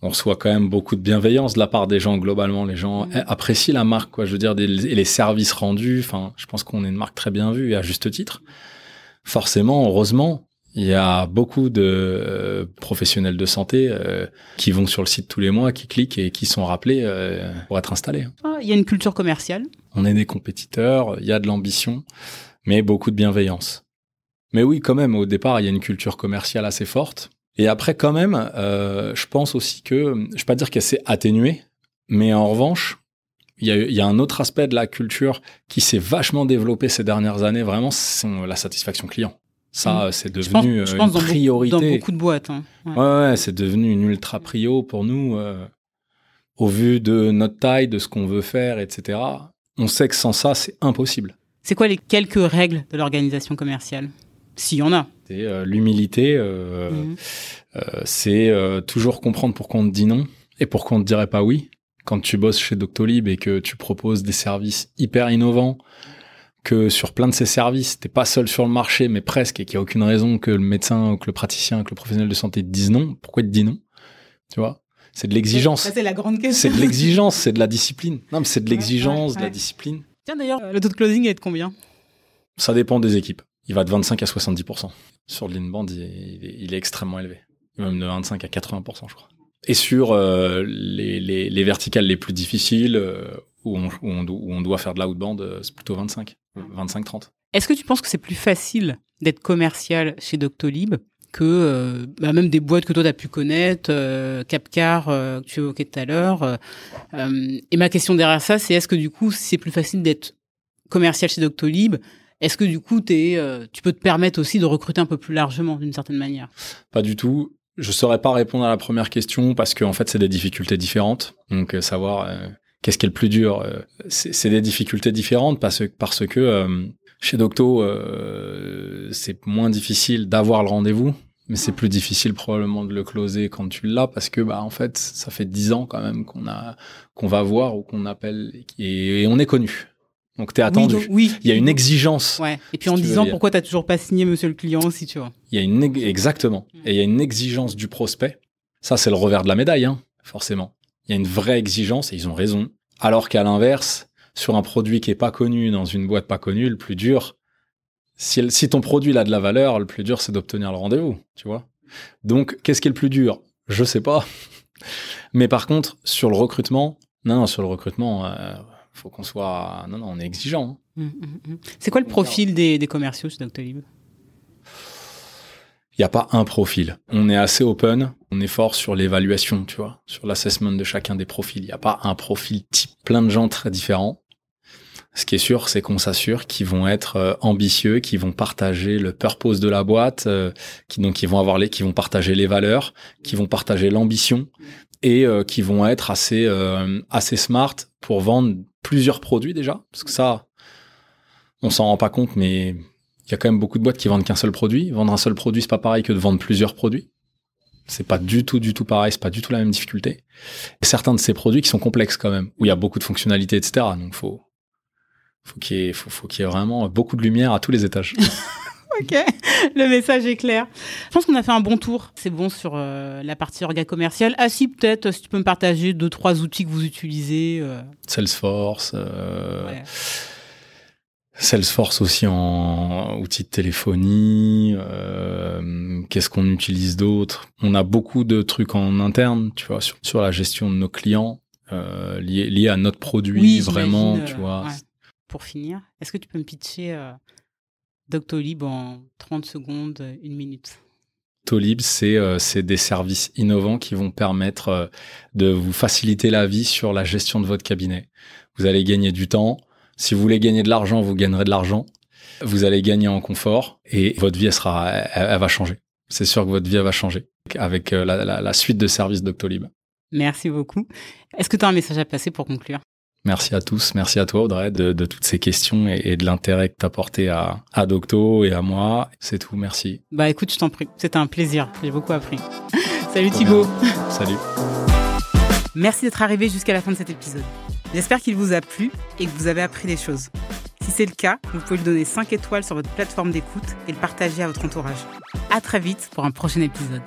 on reçoit quand même beaucoup de bienveillance de la part des gens globalement. Les gens mmh. apprécient la marque, quoi. Je veux dire, et les services rendus. Enfin, je pense qu'on est une marque très bien vue et à juste titre. Forcément, heureusement, il y a beaucoup de euh, professionnels de santé euh, qui vont sur le site tous les mois, qui cliquent et qui sont rappelés euh, pour être installés. Ah, il y a une culture commerciale. On est des compétiteurs, il y a de l'ambition, mais beaucoup de bienveillance. Mais oui, quand même, au départ, il y a une culture commerciale assez forte. Et après, quand même, je pense aussi que, je vais pas dire qu'elle s'est atténuée, mais en revanche, il y, a, il y a un autre aspect de la culture qui s'est vachement développé ces dernières années, vraiment, c'est la satisfaction client. Ça, mm. c'est devenu euh, une priorité. Dans beaucoup de boîtes. Hein. Ouais, ouais, c'est devenu une ultra prio pour nous. Euh, au vu de notre taille, de ce qu'on veut faire, etc. On sait que sans ça, c'est impossible. C'est quoi les quelques règles de l'organisation commerciale? S'il y en a. C'est euh, l'humilité. Mm. c'est toujours comprendre pourquoi on te dit non et pourquoi on te dirait pas oui. Quand tu bosses chez Doctolib et que tu proposes des services hyper innovants, que sur plein de ces services, t'es pas seul sur le marché, mais presque, et qu'il n'y a aucune raison que le médecin ou que le praticien, que le professionnel de santé te dise non. Pourquoi il te dit non? Tu vois? C'est de l'exigence. C'est la grande question. C'est de l'exigence, c'est de la discipline. Non, mais c'est de Ouais, l'exigence, ouais, de la discipline. Tiens, d'ailleurs, le taux de closing est de combien? Ça dépend des équipes. Il va de 25 à 70%. Sur le band, il, il est, il est extrêmement élevé. Même de 25 à 80%, je crois. Et sur euh, les, les, les verticales les plus difficiles, euh, où, on, où, on, do- où on doit faire de l'outbound, euh, c'est plutôt 25, 25-30. Est-ce que tu penses que c'est plus facile d'être commercial chez Doctolib que euh, bah, même des boîtes que toi tu as pu connaître, euh, Capcar euh, que tu évoquais tout à l'heure Et ma question derrière ça, c'est est-ce que du coup, si c'est plus facile d'être commercial chez Doctolib, est-ce que du coup, euh, tu peux te permettre aussi de recruter un peu plus largement d'une certaine manière? Pas du tout. Je saurais pas répondre à la première question parce qu'en fait, c'est des difficultés différentes. Donc, savoir euh, qu'est-ce qui est le plus dur, euh, c'est des difficultés différentes parce, parce que euh, chez Docto, euh, c'est moins difficile d'avoir le rendez-vous, mais c'est plus difficile probablement de le closer quand tu l'as parce que, bah, en fait, ça fait dix ans quand même qu'on a qu'on va voir ou qu'on appelle et, et on est connu. Donc, t'es attendu. Oui, donc- oui. Il y a une exigence. Ouais. Et puis si en disant pourquoi t'as toujours pas signé Monsieur le client aussi, tu vois. Il y a une ex- exactement. Mm. Et il y a une exigence du prospect. Ça, c'est le revers de la médaille, hein, forcément. Il y a une vraie exigence et ils ont raison. Alors qu'à l'inverse, sur un produit qui est pas connu, dans une boîte pas connue, le plus dur, si, ton produit a de la valeur, le plus dur, c'est d'obtenir le rendez-vous, tu vois. Donc, qu'est-ce qui est le plus dur? Je sais pas. [laughs] Mais par contre, sur le recrutement, non, non, sur le recrutement, euh, faut qu'on soit, non, non, on est exigeant. hein. Hum, hum, hum. C'est quoi le profil des, des commerciaux chez Doctolib? Il n'y a pas un profil. On est assez open, on est fort sur l'évaluation, tu vois, sur l'assessment de chacun des profils. Il n'y a pas un profil type, plein de gens très différents. Ce qui est sûr, c'est qu'on s'assure qu'ils vont être euh, ambitieux, qu'ils vont partager le purpose de la boîte, euh, donc ils vont avoir les, qui vont partager les valeurs, qui vont partager l'ambition et euh, qui vont être assez euh, assez smart pour vendre plusieurs produits déjà, parce que ça, on s'en rend pas compte, mais il y a quand même beaucoup de boîtes qui vendent qu'un seul produit. Vendre un seul produit, c'est pas pareil que de vendre plusieurs produits. C'est pas du tout, du tout pareil, c'est pas du tout la même difficulté. Et certains de ces produits qui sont complexes quand même, où il y a beaucoup de fonctionnalités, etc. Donc faut, faut qu'il y ait, faut, faut qu'il y ait vraiment beaucoup de lumière à tous les étages. [laughs] Ok, le message est clair. Je pense qu'on a fait un bon tour. C'est bon sur euh, la partie orga commercial. Ah si, peut-être, si tu peux me partager deux, trois outils que vous utilisez. euh, Salesforce, euh, ouais. Salesforce aussi en outil de téléphonie. euh, Qu'est-ce qu'on utilise d'autre? On a beaucoup de trucs en interne, tu vois, sur, sur la gestion de nos clients euh, liés liés à notre produit, Oui, vraiment, tu euh, vois. ouais. Pour finir, est-ce que tu peux me pitcher euh, Doctolib en 30 secondes, euh, une minute? Tolib, c'est euh, des services innovants qui vont permettre euh, de vous faciliter la vie sur la gestion de votre cabinet. Vous allez gagner du temps. Si vous voulez gagner de l'argent, vous gagnerez de l'argent. Vous allez gagner en confort et votre vie, elle sera, elle, elle va changer. C'est sûr que votre vie, elle va changer avec euh, la, la, la suite de services Doctolib. Merci beaucoup. Est-ce que tu as un message à passer pour conclure? Merci à tous, merci à toi Audrey de, de toutes ces questions et, et de l'intérêt que tu as porté à, à Docto et à moi. C'est tout, merci. Bah écoute, je t'en prie. C'était un plaisir. J'ai beaucoup appris. [laughs] Salut Thibaut. Salut. [laughs] Merci d'être arrivé jusqu'à la fin de cet épisode. J'espère qu'il vous a plu et que vous avez appris des choses. Si c'est le cas, vous pouvez lui donner 5 étoiles sur votre plateforme d'écoute et le partager à votre entourage. À très vite pour un prochain épisode.